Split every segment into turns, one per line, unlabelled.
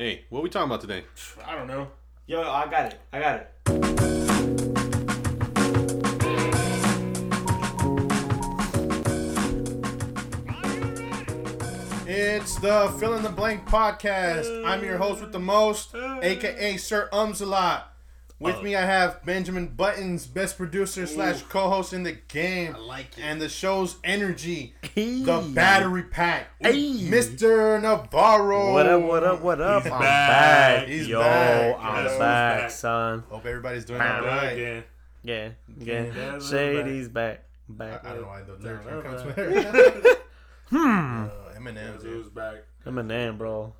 Hey, what we talking about today?
I don't know.
Yo, I got it. I got it.
It's the Fill in the Blank podcast. I'm your host with the most, aka Sir Ums a lot. With me, I have Benjamin Buttons, best producer slash co-host in the game, I
like it.
and the show's energy,
Hey.
the battery pack,
Hey.
Mr. Navarro.
What up? What up? What up?
He's
I'm
back.
back.
He's
Yo,
back.
I'm
Yes, he's
back,
back.
son.
Hope everybody's doing all right.
Again.
Yeah, yeah.
Yeah,
Shady's back.
I,
Back.
I don't know why the lyric
no,
comes
no.
there.
Hmm.
Uh, Eminem,
so it was
dude.
back.
Eminem, bro.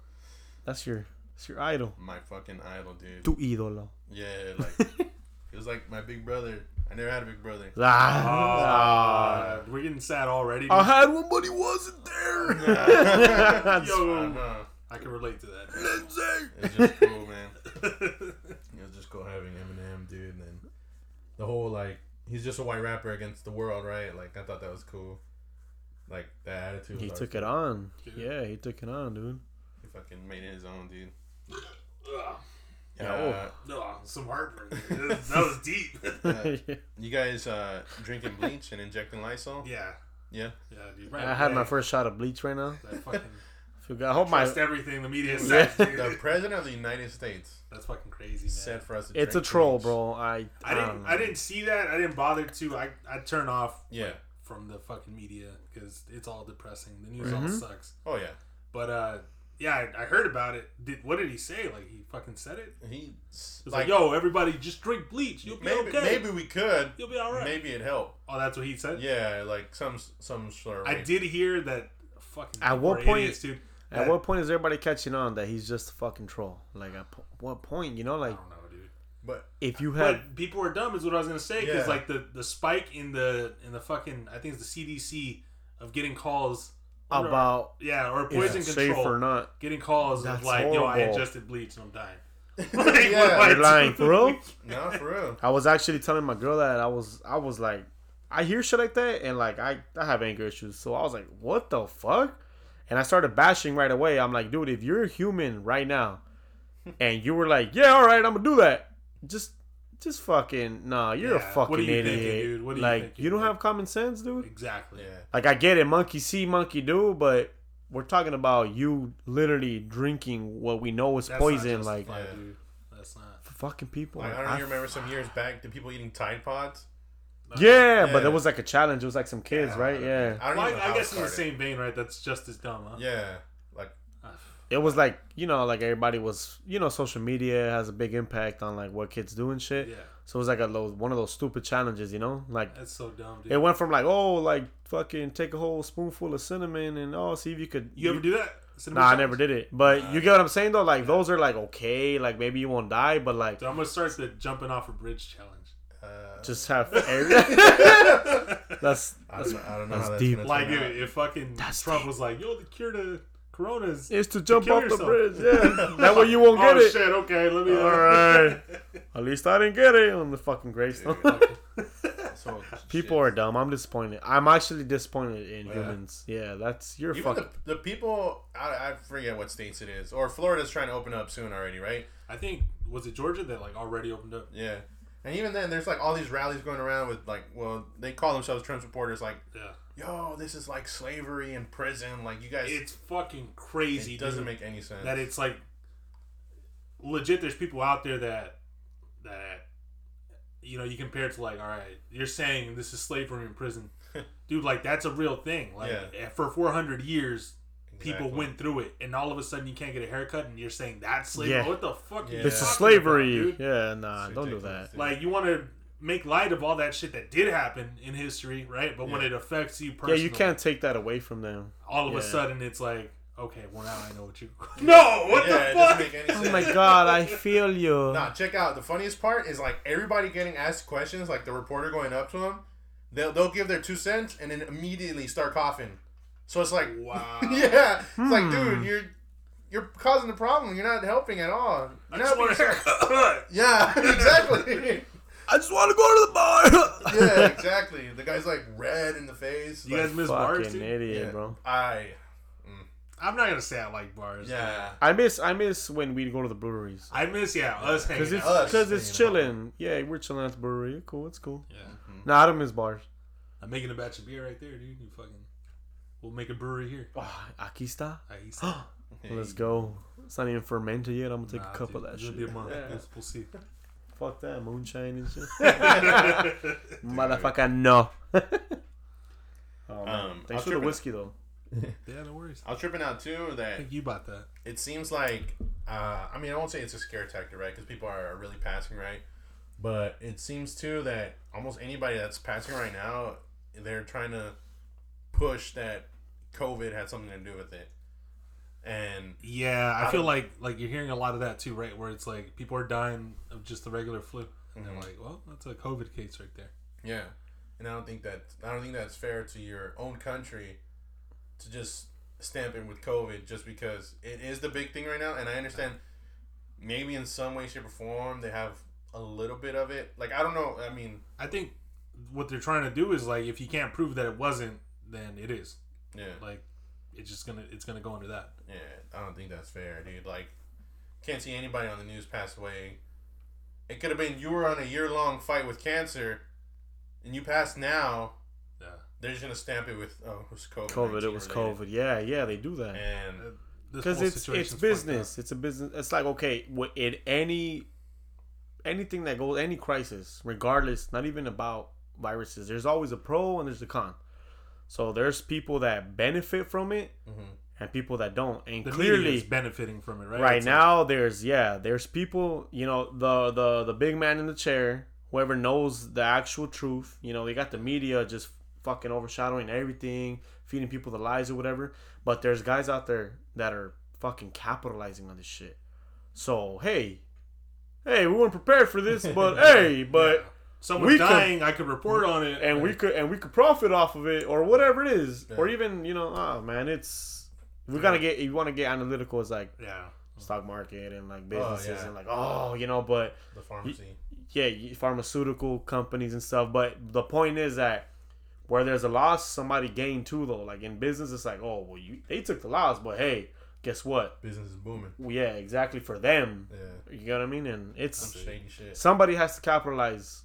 That's your, that's your idol.
my fucking idol, dude.
Tu ídolo.
Yeah, like it was like my big brother. I never had a big brother.
Ah.
Ah, we're getting sad already.
I had one, but he wasn't there.
I
Yo,
know.
I can relate to that. Lindsay.
It's just cool, man. It was just cool having Eminem, dude, and then the whole like he's just a white rapper against the world, right? Like I thought that was cool. Like the attitude.
He took
always
it
cool.
on. Yeah, he took it on, dude.
He fucking made it his own, dude.
Ugh.
Yeah,
Uh,
Ugh, some heartburn. that was deep.
uh, you guys uh, drinking bleach and injecting Lysol?
yeah.
Yeah.
Yeah, dude.
I had my first shot of bleach right now.
That fucking
I hope my.
everything the media says. dude.
The president of the United States
That's fucking crazy, man.
said for us to
It's a troll,
bleach.
bro. I.
I didn't. I didn't see that. I didn't bother to. I I turn off
Yeah.
from the fucking media because it's all depressing. The news
Mhm.
all sucks.
Oh yeah.
But uh, yeah, I, I heard about it. Did what did he say? Like he fucking said it.
He
was like, "Yo, everybody, just drink bleach. You'll be
maybe
okay.
maybe we could.
You'll be all right."
Maybe it helped.
Oh, that's what he said.
Yeah, like some some sort of.
I did hear that. Fucking
At what point-
idiots, dude?
At what point is everybody catching on that he's just a fucking troll? Like, at po- what point, you know,
I
like,
don't know, dude.
But
if you had.
But people are dumb, is what I was gonna say. Because
Yeah.
like the the spike in the in the fucking I think it's the CDC of getting calls
About
yeah or
if
poison
it's
control
safe or not.
getting calls
That's
of like yo I
horrible.
ingested bleach and I'm dying.
Yeah.
what I
You're lying,
do?
for real?
no, for real.
I was actually telling my girl that I was, I was like, I hear shit like that, and like I, I have anger issues, so I was like, what the fuck? And I started bashing right away. I'm like, dude, if you're a human right now, and you were like, yeah, all right, I'm gonna do that, just, just fucking, nah, you're a fucking
what are you
idiot.
thinking, dude? What are you
like,
thinking,
you don't
dude?
have common sense, dude.
Exactly.
Yeah.
Like, I get it, monkey see, monkey do, but we're talking about you literally drinking what we know is
That's
poison,
not
like
Yeah.
dude. That's not.
for fucking people.
Like, I don't know.
I
You remember some years back, the people eating Tide Pods?
Yeah, but
Yeah.
it was like a challenge. It was like some kids,
Yeah,
right? Yeah.
I don't
Well, I, I guess
it
in the same vein, right? That's just as dumb, huh?
Yeah.
It was like, you know, like everybody was, you know, social media has a big impact on like what kids do and shit.
Yeah.
So it was like a lo- one of those stupid challenges, you know? Like
That's so dumb, dude.
it went from like, oh, like fucking take a whole spoonful of cinnamon and oh, see if you could.
you ever do that? Cinnamon
Nah, I never did it. But you get what I'm saying though? Like those are like okay, like maybe you won't die, but like
Dude, I'm gonna start the jumping off a bridge challenge.
uh,
just have air. that's
I don't know, I don't know
that's
how that's
deep.
Like if, if fucking
That's
Trump
deep.
was like, "Yo, the cure to Corona is
it's to jump
kill
off the bridge. Yeah, that way you won't get
oh
it.
shit, okay, let me. uh,
All right. At least I didn't get it on the fucking gravestone.
So,
People
shit.
are dumb. I'm disappointed. I'm actually disappointed in
Yeah.
humans. Yeah, that's you're
Even
fucking.
the, the people, I, I forget what states it is, or Florida's trying to open up soon already, right?
I think was it Georgia that like already opened up.
Yeah. And even then, there's like all these rallies going around with like, well, they call themselves Trump supporters, like,
Yeah,
yo, this is like slavery in prison. Like, you guys,
it's fucking crazy.
it doesn't
dude,
make any sense.
that it's like legit. There's people out there that that you know you compare it to like, all right, you're saying this is slavery in prison, dude. Like that's a real thing. Like
Yeah.
Eh, for 400 years. People
Exactly.
went through it, and all of a sudden you can't get a haircut, and you're saying that's slavery.
Yeah.
What the fuck? are
Yeah.
This is slavery.
about,
yeah, nah, don't do that.
Like you want to make light of all that shit that did happen in history, right? But when it affects you
Yeah,
personally,
you can't take that away from them.
All of a sudden, it's like, okay, well now I know what you. no, what
yeah,
the
it
fuck?
make any sense.
Oh my god, I feel you.
Nah, check out. The funniest part is like everybody getting asked questions, like the reporter going up to them. They'll, they'll give their two cents and then immediately start coughing. So it's like,
Wow.
yeah, it's like,
Hmm.
dude, you're you're causing the problem. You're not helping at all.
I
You're
just
not
want a
being-
haircut.
Yeah, exactly.
I just want to go to the bar.
yeah, exactly. The guy's like red in the face.
You
like,
guys miss bars,
Fucking
dude?
idiot,
yeah,
bro.
I, mm,
I'm not gonna say I like bars.
Yeah.
I miss I miss when we go to the breweries.
I miss yeah us hanging
Cause it's
us
because it's
hanging out.
chilling. Yeah, we're chilling at the brewery. Cool, it's cool.
Yeah,
No, I don't miss bars.
I'm making a batch of beer right there, dude. You fucking, we'll make a brewery here.
Oh, aquí está.
I used to-
Let's go. It's not even fermented yet. I'm gonna take
Nah,
a cup
dude,
of that
it'll
shit.
Be a month.
Yeah.
We'll, we'll see.
Fuck that moonshine and shit. Motherfucker, no. oh, man.
Um,
Thanks
I'll
for the whiskey though.
Yeah, no worries.
I was tripping out too
I
that
think you bought that.
it seems like uh, I mean I won't say it's a scare tactic right because people are really passing right but it seems too that almost anybody that's passing right now they're trying to push that covid had something to do with it and
Yeah, I
I
feel like like you're hearing a lot of that too, right? Where it's like people are dying of just the regular flu, and they're
Mhm.
like, "Well, that's a COVID case right there."
yeah and i don't think that i don't think that's fair to your own country to just stamp it with covid just because it is the big thing right now and i understand maybe in some way shape or form they have a little bit of it like i don't know i mean
I think what they're trying to do is like, if you can't prove that it wasn't, then it is.
yeah
Like, it's just gonna it's gonna go under that.
Yeah, I don't think that's fair, dude. Like, can't see anybody on the news pass away. It could have been you were on a year long fight with cancer, and you passed now.
Yeah.
They're just gonna stamp it with oh, it was COVID.
COVID. It was COVID. Yeah, yeah, they do that.
And
uh,
because it's it's business. It's a business. It's like okay, wh- in any anything that goes, any crisis, regardless, not even about viruses. There's always a pro and there's a con. So there's people that benefit from it
Mhm.
and people that don't. And.
The
clearly,
is benefiting from it, right?
right
It's like-
now, there's yeah, there's people. You know, the the the big man in the chair, whoever knows the actual truth. You know, they got the media just fucking overshadowing everything, feeding people the lies or whatever. But there's guys out there that are fucking capitalizing on this shit. So hey, hey, we weren't prepared for this, but hey, but
someone's
we could-
dying, I could report on it,
and we could and we could profit off of it or whatever it is, or even you know, oh man, it's we gotta get you want to get analytical. It's like
yeah.
stock market and like oh, businesses
yeah.
and like oh you know but
the pharmacy.
yeah pharmaceutical companies and stuff but the point is that where there's a loss somebody gained too though like in business it's like oh well you they took the loss but hey guess what
Business is booming.
Yeah exactly for them
Yeah,
you know what i mean and it's somebody has to capitalize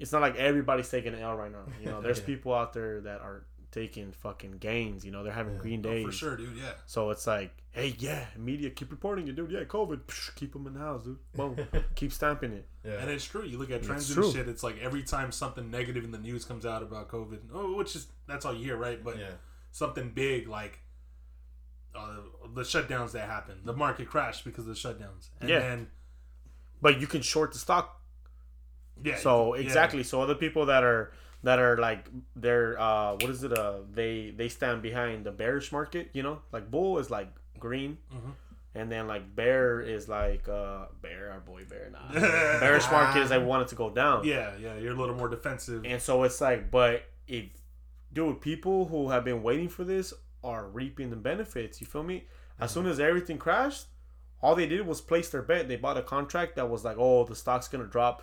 it's not like everybody's taking an l right now you know there's
Yeah.
people out there that are taking fucking gains you know they're having
Yeah.
green
Oh,
days
for sure, dude. Yeah.
so it's like, hey, yeah, media keep reporting it, dude. Yeah, COVID, Psh, keep them in the house, dude. Boom, keep stamping it.
Yeah,
And it's true. You look at trends and shit. It's like every time something negative in the news comes out about COVID, oh, which is that's all you hear, right? But
yeah,
something big like uh, the shutdowns that happened, the market crashed because of the shutdowns, and
Yeah.
then
But you can short the stock.
Yeah.
So
yeah.
exactly. So other people that are that are like they're uh what is it uh they they stand behind the bearish market. You know, like bull is like green.
Mhm.
And then like bear is like uh bear our boy bear nah. bearish market is I want it to go down.
Yeah, yeah. You're a little more defensive.
And so it's like, but if, dude, people who have been waiting for this are reaping the benefits. You feel me? As soon as everything crashed, all they did was place their bet. They bought a contract that was like, oh, the stock's gonna drop.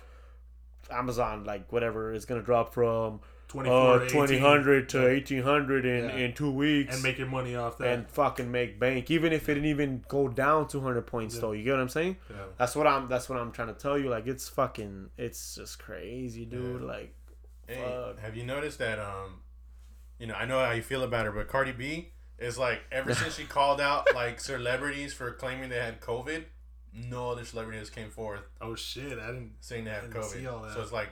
Amazon, like whatever, is gonna drop from
24
uh
to 18,
twenty hundred to
yeah,
eighteen hundred in
Yeah.
in two weeks,
and make your money off that.
and fucking make bank, even if it didn't even go down two hundred points.
Yeah.
Though you get what I'm saying?
yeah.
That's what I'm. That's what I'm trying to tell you. Like it's fucking. It's just crazy, dude.
Yeah.
Like
Hey,
Fuck.
have you noticed that? Um, you know, I know how you feel about her, but Cardi B is like ever since she called out like celebrities for claiming they had COVID, no other celebrities came forth
Oh shit! I didn't.
saying they have
I didn't see all
COVID.
that.
So it's like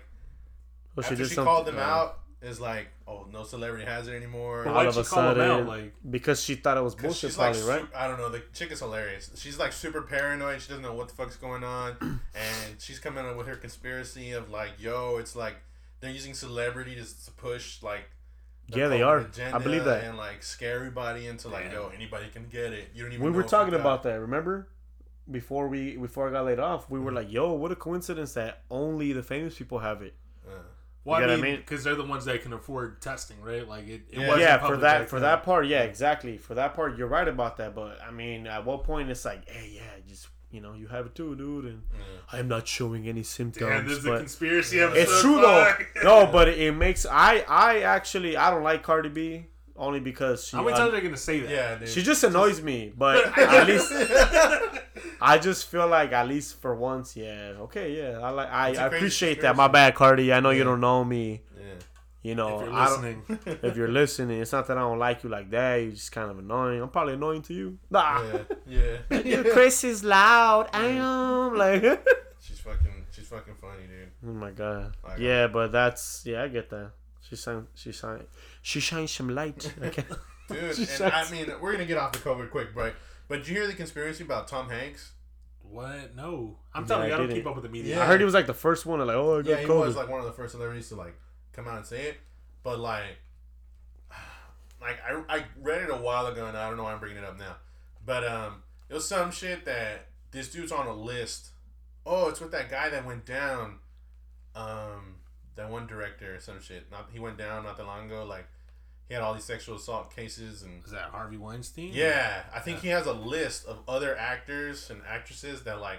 Well,
after she,
did something-
called them
uh,
out, it's like, oh, no celebrity has it anymore.
But
all of a
call out?
sudden-
Like,
because she thought it was bullshit,
she's like,
probably, right?
su- I don't know. The chick is hilarious. She's like super paranoid. She doesn't know what the fuck's going on, and she's coming up with her conspiracy of like, yo, it's like they're using celebrity to push like. the
Yeah, they are. I believe that.
and like scare everybody into like,
Damn.
yo, anybody can get it. You don't even.
We
know
were talking about that. Remember? Before we before I got laid off, we were
Mm-hmm.
like, "Yo, what a coincidence that only the famous people have it."
it. Uh,
well,
You
I
get what I
mean,
mean?
because they're the ones that can afford testing, right? Like, it. it
Yeah.
wasn't
yeah, for that for that part, yeah, exactly. For that part, you're right about that. But I mean, at what point it's like, hey, yeah, just you know, you have it too, dude, and
yeah.
I'm not showing any symptoms.
Damn, this is a conspiracy episode.
it's true though. no, but it makes I I actually I don't like Cardi B. only because she
How many
uh,
times are they gonna say that?
Yeah, dude.
she just annoys me. But at least I just feel like at least for once, yeah, okay, yeah, I like I, I appreciate that. My bad, Cardi. I know
Yeah.
you don't know me.
yeah.
You know,
If you're
I don't-
listening,
if you're listening, it's not that I don't like you like that. You're just kind of annoying. I'm probably annoying to you. Nah.
Yeah, yeah.
Dude, Chris is loud. I am like.
she's fucking, she's fucking funny, dude.
oh my god.
Like,
Yeah, but that's yeah, I get that. She shine, she shine, she shines some light. Okay.
Dude, and I mean, we're gonna get off the COVID quick break. But did you hear the conspiracy about Tom Hanks?
what? No, I'm
Yeah,
telling you, I don't
didn't.
keep up with the media.
Yeah.
I heard he was like the first one to like, oh, I got
Yeah, he
COVID.
was like one of the first celebrities to like come out and say it. But like, like I, I read it a while ago, and I don't know why I'm bringing it up now. But um, it was some shit that this dude's on a list. Oh, it's with that guy that went down. Um, that one director or some shit. Not he went down not that long ago. Like he had all these sexual assault cases and
Is that Harvey Weinstein?
yeah, I think he has a list of other actors and actresses that like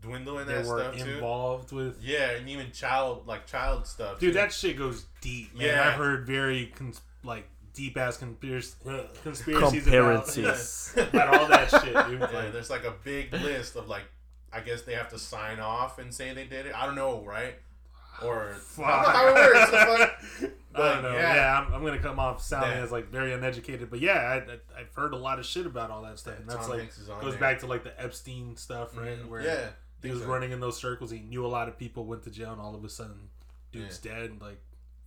dwindle in
they
that
were
stuff too.
involved with.
Yeah, and even child like child stuff.
Dude,
too.
that shit goes deep, man.
Yeah.
I've heard very cons- like deep ass conspiracy conspiracies about, about all that shit, dude.
Yeah,
Like,
there's like a big list of like, I guess they have to sign off and say they did it. I don't know, right? Or
Fuck.
I don't know how it works. the fuck?
I don't know.
yeah.
Yeah, I'm, I'm gonna come off sounding
Yeah.
as like very uneducated, but yeah, I, I, I've heard a lot of shit about all that stuff, and that's
Tom
like
Hanks is on
goes
there.
back to like the Epstein stuff, right?
Mhm.
Where
yeah,
he was
so.
running in those circles. He knew a lot of people went to jail, and all of a sudden, dude's dead, and like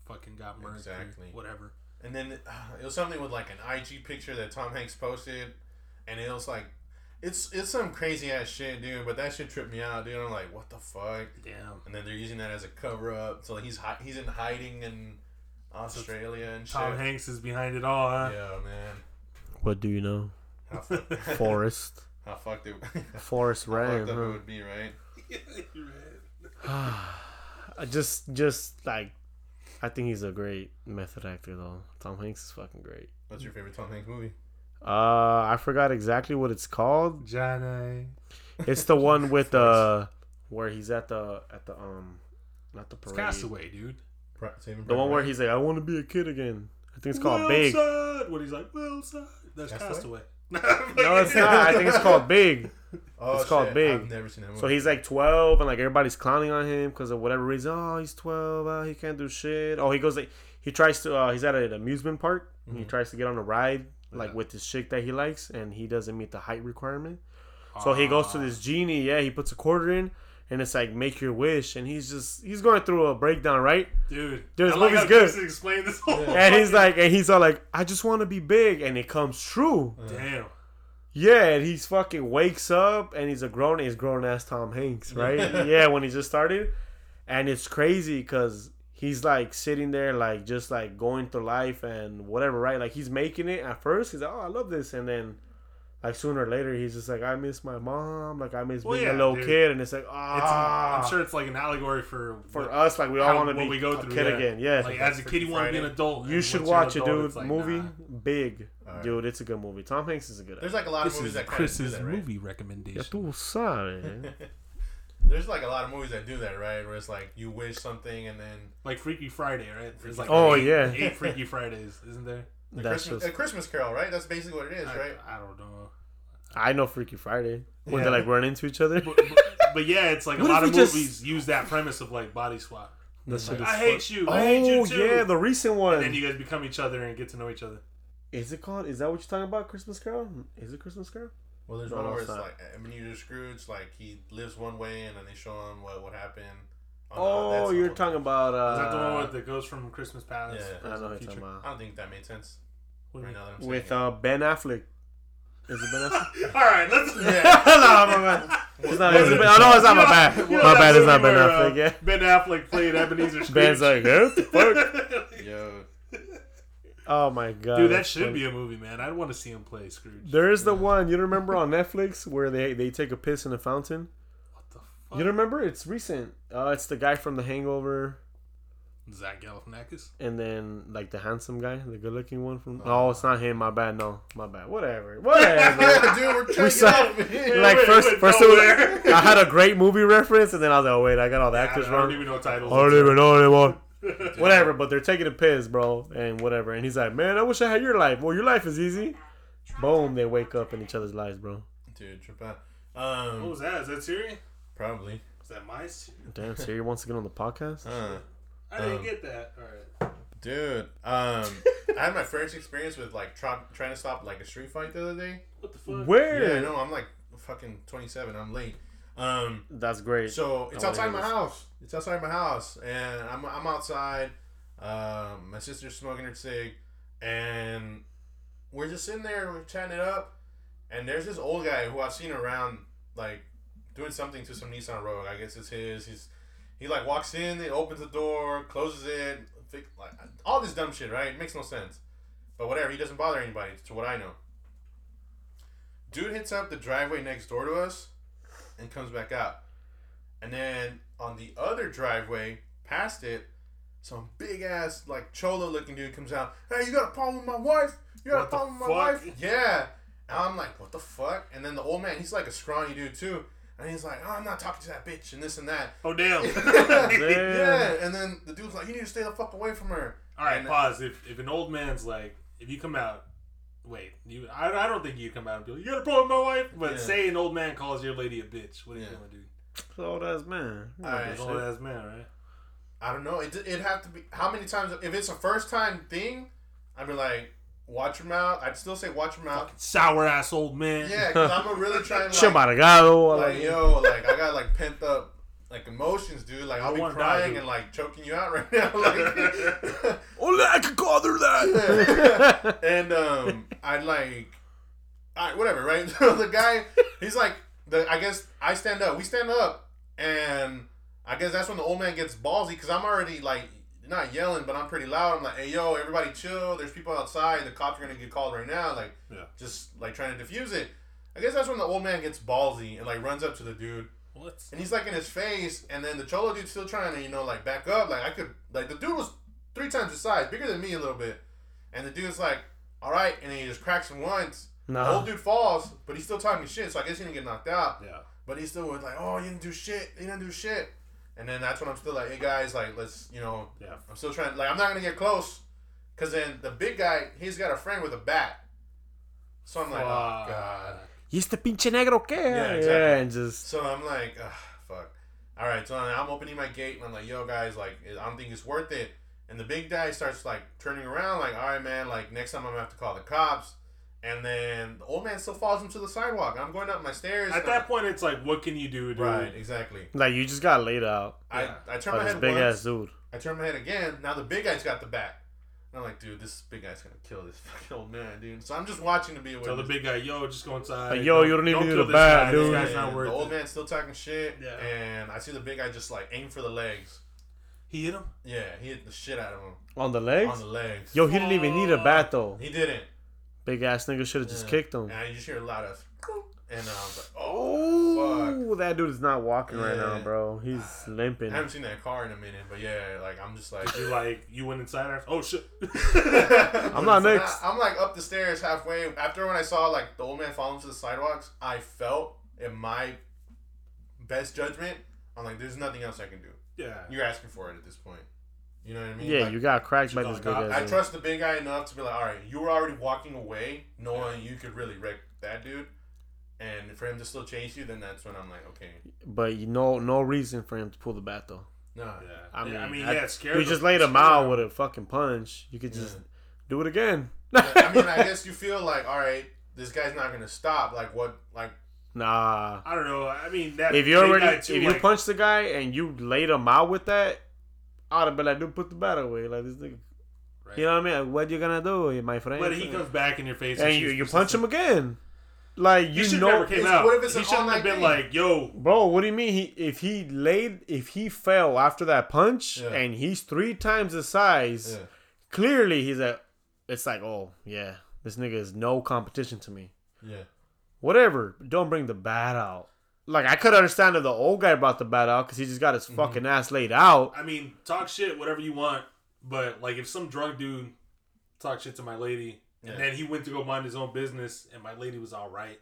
fucking got murdered, or
Exactly.
whatever.
And then uh, it was something with like an IG picture that Tom Hanks posted, and it was like, it's it's some crazy ass shit, dude. But that shit tripped me out, dude. I'm like, what the fuck?
Damn.
And then they're using that as a cover up. So he's hi- he's in hiding in Australia and shit.
Tom Hanks is behind it all, huh?
Yeah, man.
What do you know?
How, fu-
Forest.
how fucked it.
Forest
how
Ram.
fucked up it
Huh?
would be, right?
I just, just like, I think he's a great method actor though. Tom Hanks is fucking great.
What's your favorite Tom Hanks movie?
Uh, I forgot exactly what it's called.
Johnny.
It's the one with uh, where he's at the at the um, not the
It's. Castaway, dude.
Pri- Saving
The one where he's like, I want to be a kid again. I think it's called Big.
Wilson! What he's like, Wilson. That's
Castaway?
Castaway.
No, it's not. I think it's called Big.
Oh,
it's called
shit.
Big.
I've never seen that movie.
So he's like 12, and like everybody's clowning on him because of whatever reason. Oh, he's 12. Uh, he can't do shit. Oh, he goes like he tries to. Uh, he's at an amusement park. and He tries to get on a ride like
Yeah.
with this chick that he likes, and he doesn't meet the height requirement. So he goes to ah. this genie. Yeah, he puts a quarter in, and it's like make your wish, and he's just he's going through a breakdown, right?
Dude,
Dude, this movie's good.
Chris explained this whole
And he's like, and he's all like, I just want to be big, and it comes true.
damn.
Yeah, and he's fucking wakes up and he's a grown he's grown ass Tom Hanks, right? yeah, when he just started, and it's crazy because he's like sitting there like just like going through life and whatever, right? Like he's making it at first. He's like, oh, I love this, and then like sooner or later he's just like, I miss my mom, like I miss
Well,
being
yeah,
a little
dude.
kid, and it's like,
It's,
ah,
I'm sure it's like an allegory for
for
what-
us, like we all want to
what
be
we go
a
through,
kid
yeah.
again. Yeah,
Like as a kid, you want to be an adult.
you should
once you're an
watch it,
adult,
dude.
like,
movie,
nah.
big,
Alright.
dude. It's a good movie. Tom Hanks is a good.
There's like a lot of
This
movies
is
that kind
Chris's
of do that, right?
movie
Ya
recommendation.
tú sabes.
There's like a lot of movies that do that, right? Where it's like you wish something and then
Like Freaky Friday, right? There's like
Oh,
eight,
yeah.
eight Freaky Fridays, isn't there?
the
That's
Christmas,
just
a Christmas Carol, right? That's basically what it is,
I,
right?
I don't know.
I know Freaky Friday when
Yeah.
they like run into each other.
But, but, but yeah, it's like a lot
we
of
just-
movies use that premise of like body swap.
That shit
Like, I hate
fun.
you. I hate oh, you
Oh
too.
yeah, the recent one.
and then you guys become each other and get to know each other.
Is it called? Is that what you're talking about? Christmas Carol? Is it Christmas Carol?
Well, there's one where
it's
it's
not.
like Ebenezer Scrooge, like he lives one way and then they show him what what happened.
Oh,
that's the
you're
whole-
talking about. Uh,
Is that the one with that goes from Christmas Palace?
Yeah.
to
I know
the
what you're
future?
talking
I don't think that made sense
What
right now that I'm saying
With uh, Ben Affleck. Is it Ben Affleck?
All right, let's.
Yeah.
no, my bad. It's not. It's, oh no, it's not my bad.
You know
My bad. It's not Ben
where,
Affleck.
uh,
Yeah.
Ben Affleck played Ebenezer Scrooge.
Ben's like, "Huh? what the fuck?
Yo,
Oh my god.
Dude, that should
funny.
be a movie, man. I'd want to see him play Scrooge.
There's the one you remember on Netflix where they they take a piss in a fountain.
What the fuck?
You remember? It's recent. Uh, it's the guy from The Hangover,
Zach Galifianakis.
and then like the handsome guy, the good-looking one from. Oh, it's not him. My bad. No, my bad. Whatever. Whatever.
dude, we're trying
We saw-
get off of here.
like
wait,
first,
wait,
first
no,
it was. I had a great movie reference, and then I was like, oh wait, I got all the
I,
actors
I don't even know titles.
I don't even know anymore. whatever. But they're taking a piss, bro, and whatever. And he's like, man, I wish I had your life. Well, your life is easy. Boom, they wake up in each other's lives, bro.
Dude, trip out. Um,
What was that? Is that Siri?
probably.
Is that mice?
Damn, Siri wants to get on the podcast.
Uh,
I didn't
Um,
get that. All right.
dude, um, I had my first experience with like try, trying to stop like a street fight the other day.
What the fuck?
Where?
Yeah, I know. I'm like fucking 27. I'm late. Um,
That's great.
so it's outside my
this.
house. It's outside my house, and I'm I'm outside. Um, my sister's smoking her cig, and we're just sitting there, we're chatting it up, and there's this old guy who I've seen around, like, doing something to some Nissan Rogue. I guess it's his. He's he like walks in, he opens the door, closes it, like all this dumb shit, right? It makes no sense, but whatever. He doesn't bother anybody, to what I know. Dude hits up the driveway next door to us, and comes back out, and then on the other driveway past it. Some big ass like cholo looking dude comes out. Hey, you got a problem with my wife? You got
What
a problem with my
fuck?
wife? Yeah. And I'm like, what the fuck? And then the old man, he's like a scrawny dude too. And he's like, oh, I'm not talking to that bitch and this and that.
Oh damn.
yeah. And then the dude's like, you need to stay the fuck away from her.
All right,
And-
pause. If if an old man's like, if you come out, wait, you, I, I don't think you'd come out and be like, you got a problem with my wife. But
Yeah.
say an old man calls your lady a bitch. What are you gonna do?
Old ass man. You
Alright,
An old ass man, right?
I don't know. It it'd have to be how many times? If it's a first time thing, I'd be like, watch your mouth. I'd still say watch your mouth.
Sour ass old man.
Yeah, because I'm gonna really try and like,
Chamargado.
like yo, like I got like pent up like emotions, dude. Like I'll be
wanna die,
crying and like choking you out right now. Like,
Oh, I could call her that.
and um, I like, all right, whatever, right? So the guy, he's like, the I guess I stand up. We stand up, and I guess that's when the old man gets ballsy because I'm already like not yelling, but I'm pretty loud. I'm like, hey yo, everybody chill. There's people outside. The cops are gonna get called right now. Like,
Yeah.
just like trying to defuse it. I guess that's when the old man gets ballsy and like runs up to the dude.
What?
And he's like in his face, and then the cholo dude's still trying to, you know, like back up. Like I could, like the dude was three times his size, bigger than me a little bit. And the dude's like, all right, and then he just cracks him once. The
Nah.
old dude falls, but he's still talking shit, so I guess he didn't get knocked out.
Yeah.
But he still was like, oh, you didn't do shit, you didn't do shit. And then that's when I'm still like, hey guys, like let's, you know,
Yeah.
I'm still trying. Like I'm not gonna get close, cause then the big guy, he's got a friend with a bat. So I'm like, oh god.
¿Y este pinche negro qué?
Yeah, exactly.
Yeah, and just
So I'm like, Ugh, fuck. All right, so I'm opening my gate and I'm like, yo, guys, like, I don't think it's worth it. And the big guy starts like turning around, like, all right, man, like next time I'm gonna have to call the cops. And then the old man still falls into the sidewalk. I'm going up my stairs.
At
and
that point, it's like, what can you do, dude?
Right, exactly.
like you just got laid out
Yeah.
I I turn
by
my
this
head
big
once.
ass dude.
I turn my head again. Now the big guy's got the bat. And I'm like, dude, this big guy's gonna kill this fucking old man, dude. So I'm just watching to be a
Tell the big guy, yo, just go inside.
Like, yo, you don't even need
kill
a
this
bat,
guy.
dude.
This guy's
And
not worth
the old
it.
man's still talking shit,
Yeah.
and I see the big guy just like aim for the legs.
He hit him.
Yeah, he hit the shit out of him
On the legs.
on the legs.
Yo, he didn't even need a bat though.
He didn't.
Big ass nigga should have just kicked him.
And you just hear a lot of, and I was like, oh,
Oh, that dude is not walking right now, bro. He's limping.
I haven't seen that car in a minute, but yeah, like I'm just like,
You like, you went inside after. Oh shit.
I'm not
So
next.
I- I'm like up the stairs halfway. After when I saw like the old man fall into the sidewalks, I felt in my best judgment, I'm like, there's nothing else I can do.
yeah.
You're asking for it at this point. You know what I mean?
Yeah,
Like,
you got cracked by this
know,
big
God,
ass
I trust the big guy enough to be like, all right, you were already walking away, knowing you could really wreck that dude, and for him to still chase you, then that's when I'm like, okay,
But you know, no reason for him to pull the bat though.
no,
Yeah.
I mean,
yeah, I mean, yeah, it's scary.
We just laid him out with a fucking punch. You could just
Yeah.
do it again.
I mean, I guess you feel like, all right, this guy's not gonna stop. Like what? Like
nah.
I don't know. I mean, that.
If you
big
already,
guy,
if
too,
you punch the guy and you laid him out with that, I'd have been like, dude, put the bat away. Like this nigga.
Right.
You know what I mean? What you gonna do, my friend?
But he comes back in your face,
and you, you punch him again. Like you
should
know,
never came out.
what if it's
he
an
shouldn't have been
thing?
like, "Yo,
Bro, what do you mean? He if he laid if he fell after that punch
Yeah.
and he's three times the size,
yeah,
clearly he's a. It's like, oh yeah, this nigga is no competition to me.
yeah,
Whatever, don't bring the bat out. Like I could understand if the old guy brought the bat out because he just got
Mm-hmm.
his fucking ass laid out.
I mean, talk shit, whatever you want, but like if some drug dude talk shit to my lady
Yeah.
and then he went to go mind his own business and my lady was all right,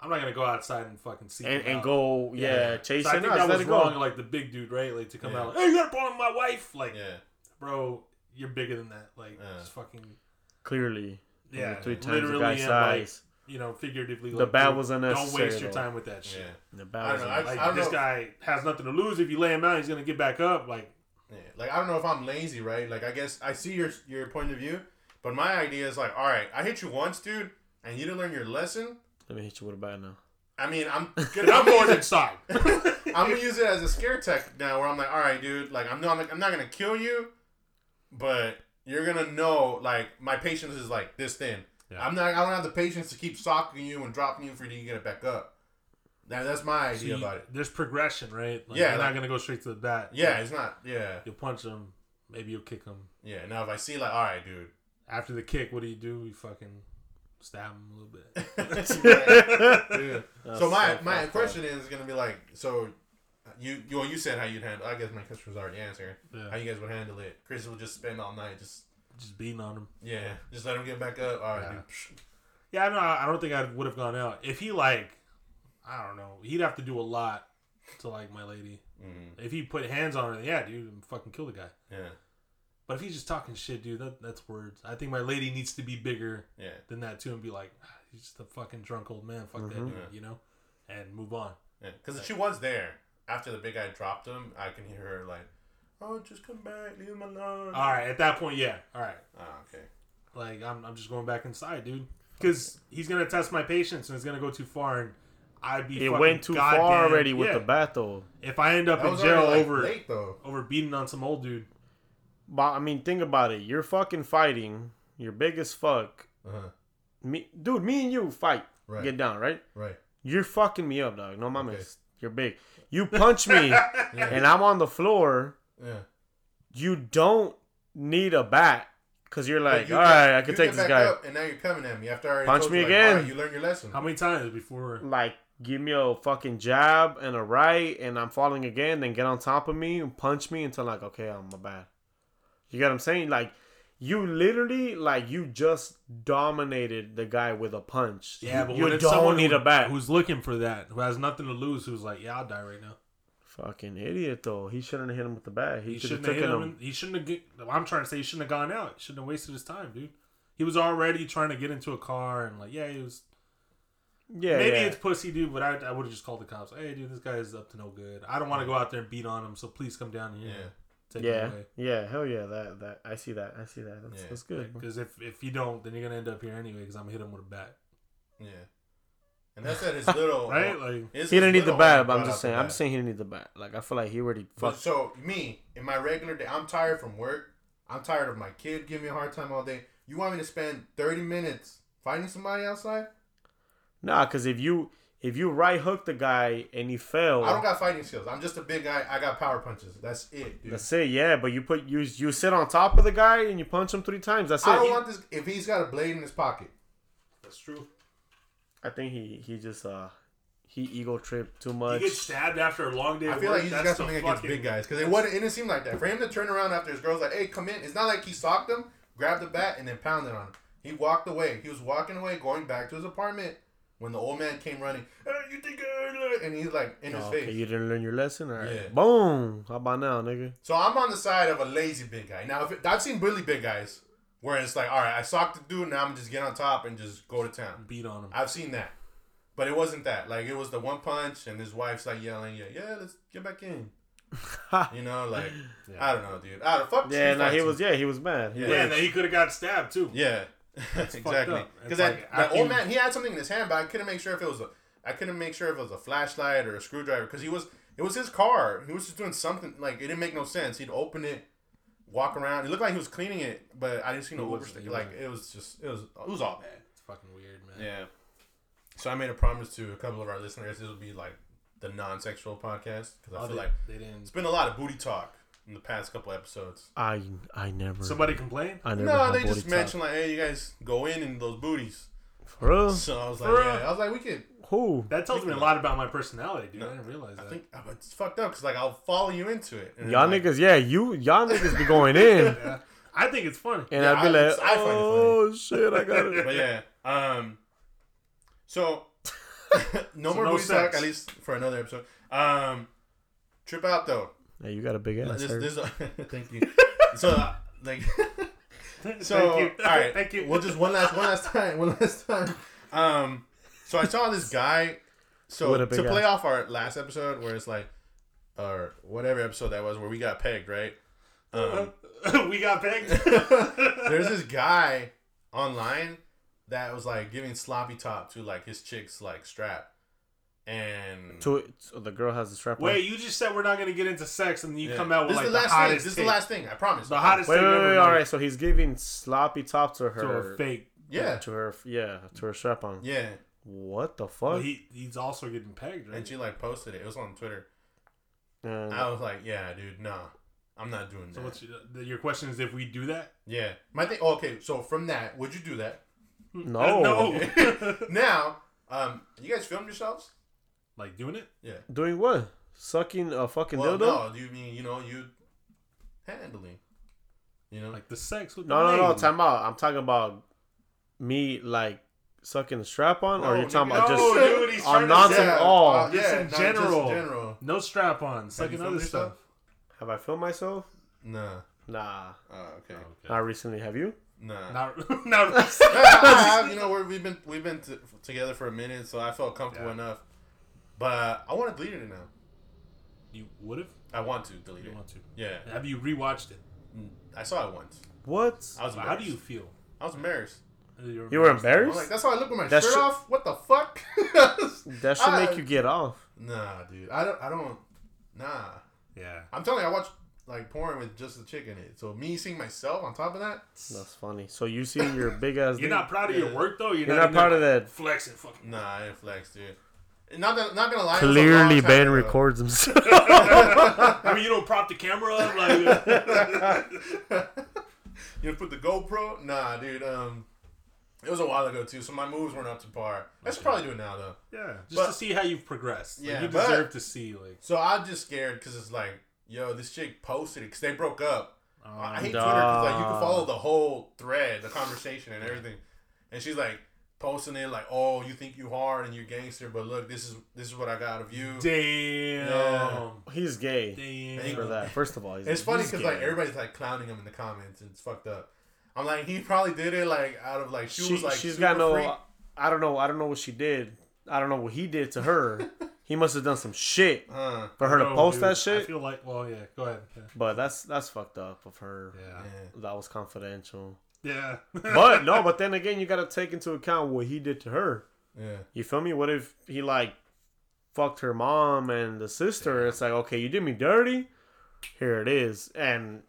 I'm not gonna go outside and fucking see
And,
him
and go, yeah,
Yeah.
chase
So I think
No,
that was
it go.
wrong. Like the big dude, right? Like to come
Yeah.
out, like, hey, you're a problem with my wife? Like,
yeah.
bro, you're bigger than that. Like,
Yeah.
just fucking,
Clearly,
yeah,
three times
literally
the guy's
and, like,
size.
you know, figuratively.
The
like,
bat
dude,
was
Don't
unnecessary,
waste your time with that shit.
Yeah.
the
I
bat was
know, I-
Like
don't
this
know.
guy has nothing to lose. If you lay him out, he's gonna get back up. Like,
Yeah, like I don't know if I'm lazy, right? Like I guess I see your your point of view, but my idea is like, all right, I hit you once, dude, and you didn't learn your lesson.
Let me hit you with a bat now.
I mean, I'm gonna,
I'm
use
inside.
I'm gonna use it as a scare tech now, where I'm like, all right, dude, like I'm not I'm not gonna kill you, but you're gonna know like my patience is like this thin.
Yeah.
I'm not. I don't have the patience to keep socking you and dropping you for you to get it back up. Now that's my idea about it.
There's progression, right? Like,
Yeah,
you're
like-
not gonna go straight to the bat.
Yeah, it's not. Yeah,
You'll punch him. Maybe you'll kick him.
yeah. Now if I see like, all right, dude.
After the kick, what do you do? You fucking stab him a little bit.
Dude. So my
so
my
fucked
question is gonna be like, so you you well, you said how you'd handle. I guess my question was already answered. How you guys would handle it? Chris will just spend all night, just
Just beating on him.
yeah, just let him get back up. All right,
Yeah.
dude.
Yeah, I don't. I don't think I would have gone out if he like. I don't know. He'd have to do a lot to like my lady.
Mhm.
If he put hands on her, yeah, dude, fucking kill the guy.
Yeah,
But if he's just talking shit, dude, that that's words. I think my lady needs to be bigger
yeah,
than that too, and be like, "Ah, he's just a fucking drunk old man. Fuck that
Mhm.
dude,
Yeah.
you know, and move on.
yeah. Because she was there after the big guy dropped him. I can hear her like, "Oh, just come back, leave him alone."
All right, at that point, yeah, all right.
Ah, okay.
Like I'm, I'm just going back inside, dude, because he's gonna test my patience and it's gonna go too far, and I'd be.
It
fucking
went too far already with
yeah.
the bat though.
If I end up
That
in jail
like,
over
late though.
over beating on some old dude,
But I mean, think about it. You're fucking fighting. You're big as fuck.
Uh huh.
Me, dude, me and you fight.
Right.
Get down, right?
Right.
You're fucking me up, dog. No mames.
Okay.
You're big. You punch me,
Yeah.
and I'm on the floor.
yeah.
You don't need a bat because you're like,
you
all
get-
right, I
you
can take this guy.
up, and now you're coming at me after I already
Punch
told
me
you, like,
again.
you learned your lesson.
how many times before?
Like, give me a fucking jab and a right, and I'm falling again. Then get on top of me and punch me until like, okay, I'm a bad. You get what I'm saying? Like, you literally like you just dominated the guy with a punch.
Yeah,
you,
but
you
when it's
don't
someone
need
who,
a bat.
who's looking for that, who has nothing to lose, who's like, yeah, I'll die right now.
Fucking idiot though. He shouldn't have hit him with the bat. He,
He
should have
shouldn't have
taken
hit
him.
him. he shouldn't have. Get, I'm trying to say he shouldn't have gone out. He shouldn't have wasted his time, dude. He was already trying to get into a car and like, yeah, he was.
yeah,
maybe
yeah.
it's pussy, dude. But I, I would have just called the cops. Hey, dude, this guy is up to no good. I don't want to go out there and beat on him. So please come down here.
Yeah.
And Take
yeah,
away.
yeah, hell yeah. That that I see that. I see that. That's,
Yeah.
that's good.
Because if if you don't, then you're gonna end up here anyway. Because I'm gonna hit him with a bat,
Yeah. And that's at his little.
right? Like,
his-
He didn't need the bat, but I'm just saying. I'm just saying he didn't need the bat. Like I feel like he already
But
fucked.
so me in my regular day, I'm tired from work. I'm tired of my kid giving me a hard time all day. You want me to spend 30 minutes fighting somebody outside?
Nah, because if you if you right hook the guy and he fell,
I don't got fighting skills. I'm just a big guy. I got power punches. That's it, dude.
that's it. Yeah, but you put you you sit on top of the guy and you punch him three times. That's it.
I don't want this. If he's got a blade in his pocket,
that's true.
I think he he just uh he ego tripped too much.
He gets stabbed after a long day.
I
of
feel
work,
like he just
that's
got something against
fucking-
big guys because it wasn't. It didn't seem like that for him to turn around after his girl's like, "Hey, come in." It's not like he socked him, grabbed the bat, and then pounded on him. He walked away. He was walking away, going back to his apartment when the old man came running. Hey, you think? I-" And he's like in his
Oh,
face.
okay, you didn't learn your lesson. All right,
Yeah.
boom. How about now, nigga?
So I'm on the side of a lazy big guy. Now, if it, I've seen really big guys where it's like, all right, I socked the dude, now I'm just get on top and just go to town.
beat on him.
I've seen that, but it wasn't that. Like it was the one punch, and his wife's like yelling, "Yeah, yeah, let's get back in." You know, like
Yeah.
I don't know, dude. I don't fuck.
yeah,
street
no, he was. Yeah, he was mad. He
Yeah.
Yeah,
was.
and he could have got stabbed too.
Yeah,
fucked
exactly. Because that,
like,
that old
you-
man, he had something in his hand, but I couldn't make sure if it was a. I couldn't make sure if it was a flashlight or a screwdriver because he was. It was his car. He was just doing something like it didn't make no sense. He'd open it, walk around. It looked like he was cleaning it, but I didn't see no
He wasn't,
overstick.
he
Like it was just it was it was all bad.
It's fucking weird, man.
Yeah. So I made a promise to a couple of our listeners. This would be like the non-sexual podcast because I
Oh,
feel
they,
like
they didn't.
it's been a lot of booty talk in the past couple episodes.
I I never.
Somebody complained.
I never.
No, they just
talk.
mentioned like, hey, you guys go in in those booties.
For real?
So I was like,
For
yeah.
real?
I was like, we could.
Who?
That tells me a lot about my personality, dude.
No,
I didn't realize
I
that.
I think but it's fucked up because like I'll follow you into it. And
Y'all
like,
niggas, yeah, you y'all niggas be going in,
yeah. I think it's funny.
and
Yeah,
I'd be
I-
like,
I find it
oh shit, I got it.
But yeah. Um. So no
So
more
no
booty talk at least for another episode. Um. Trip out though.
Hey, you got a big ass.
This,
sir.
this, thank you. so uh, like so
Thank you.
all right
Thank you.
we'll just one last one last time one last time um so i saw this guy so to play
ass.
off our last episode where it's like or whatever episode that was where we got pegged right um
we got pegged.
there's this guy online that was like giving sloppy top to like his chick's like strap and
To so the girl has the strap on.
Wait, you just said we're not gonna get into sex, and you
Yeah.
come out with
this
like
is
the,
the last thing
hottest.
this is the last thing i promise
The hottest
Wait,
thing
wait, wait,
man.
all right. So he's giving sloppy top to her,
To a fake.
yeah
to her, yeah, to her strap on.
yeah
What the fuck?
Well, he he's also getting pegged, right?
and she like posted it it was on twitter
And-
I was like, yeah, dude, nah, I'm not doing
so
that.
what's your, your question is if we do that?
yeah, my thing. oh, okay, so from that, would you do that?
no,
no.
now, um, you guys filmed yourselves?
Like doing it?
Yeah.
doing what? Sucking a fucking
Well,
dildo?
no, do you mean you know you handling, you know?
Like the sex with
No,
the
no, no.
lady.
Time out. I'm talking about me like sucking the strap on, or you're talking
nigga,
about
no,
just
dude, he's
on
trying to
nonsense.
say-
oh,
uh,
just
yeah,
in
no,
general.
general.
No strap on, sucking
filmed
other
yourself?
stuff.
have I filmed myself?
Nah.
Nah,
Oh, okay.
Okay.
not recently. Have you?
Nah.
Not, not
Yeah, I have, you know, we're, we've been we've been t- together for a minute, so I felt comfortable
Yeah.
enough. But I want to delete it now.
you would have.
I want to delete
You
it.
want to?
Yeah,
Have you rewatched it?
Mm, I saw it once.
What?
I was
How do you feel?
I was embarrassed.
Uh, you're
You were
I'm
embarrassed?
like, that's how I look with my
That
shirt
should-
off. What the fuck?
That should
I-
make you get off.
Nah, dude. I don't. I don't. Nah.
Yeah.
I'm telling you, I watch like porn with just the chick in it. So me seeing myself on top of that.
That's funny. So you see your big ass.
You're
dick?
not proud of your work though. You're,
You're
not,
not
in
proud
there
of that.
flexing. Fucking.
Nah, I ain't flex, dude. And Not that, not gonna lie. it was a
Clearly,
long
Ben
ago.
records himself.
I mean, you don't prop the camera up like.
you put the GoPro? Nah, dude. Um, it was a while ago too, so my moves weren't up to par. I should
Okay.
probably do it now though.
yeah, just
But-
to see how you've progressed. Like,
Yeah,
you
but-
deserve to see like.
So I'm just scared because it's like, yo, this chick posted it because they broke up.
Um,
I hate
Duh.
Twitter because like you can follow the whole thread, the conversation, and everything. And she's like posting it like, "Oh, you think you hard and you're gangster, but look, this is this is what I got of you."
Damn.
Yeah.
He's gay
Damn.
for that. First of all, he's
It's funny because like everybody's like clowning him in the comments. and It's fucked up. I'm like, he probably did it like out of like she,
she,
was like
she's
super
got no.
freak.
I don't know. I don't know what she did. I don't know what he did to her. he must have done some shit
Uh,
for her to post
dude,
that shit.
I feel like, well, yeah. Go ahead. Yeah.
But that's that's fucked up of her.
Yeah.
yeah.
That was confidential.
Yeah.
But no, but then again, you got to take into account what he did to her.
yeah.
You feel me? What if he like fucked her mom and the sister? It's like, okay, you did me dirty. Here it is, and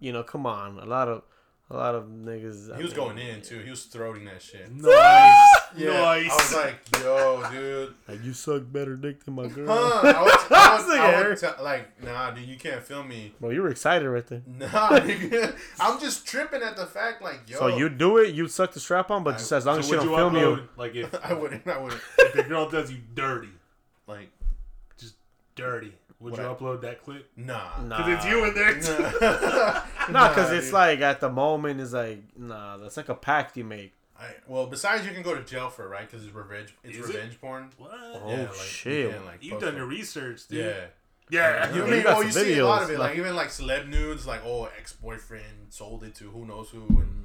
you know, come on, a lot of a lot of niggas. I
He was
mean,
going in too. He was throating that shit.
nice.
Yeah,
nice.
I was like, yo, dude.
Like you suck better dick than my girl.
Huh? I was, I was, I
Sick,
was t- like, nah, dude, you can't film me.
Well, you were excited right there.
Nah, nigga. I'm just tripping at the fact, like, yo.
So you do it, you suck the strap on, but
I-
just as long as she don't
you
film
upload,
you.
like if,
I wouldn't. I wouldn't.
if the girl does you dirty,
Like,
just dirty, would
What
you
I-
upload that clip?
nah.
Nah,
Because it's you in there. too.
Nah,
Nah, because it's like at the moment, it's like nah, that's like a pact you make.
I, well, besides, you can go to jail for it, right? Because it's revenge. It's
Is it?
revenge porn.
What?
Oh,
yeah, like,
shit.
You can, like,
You've done
it.
your research, dude.
Yeah.
Yeah.
You, mean,
you
oh, you
some
see a lot of it, like,
like-
even like celeb nudes, like oh, ex boyfriend sold it to who knows who, and mm.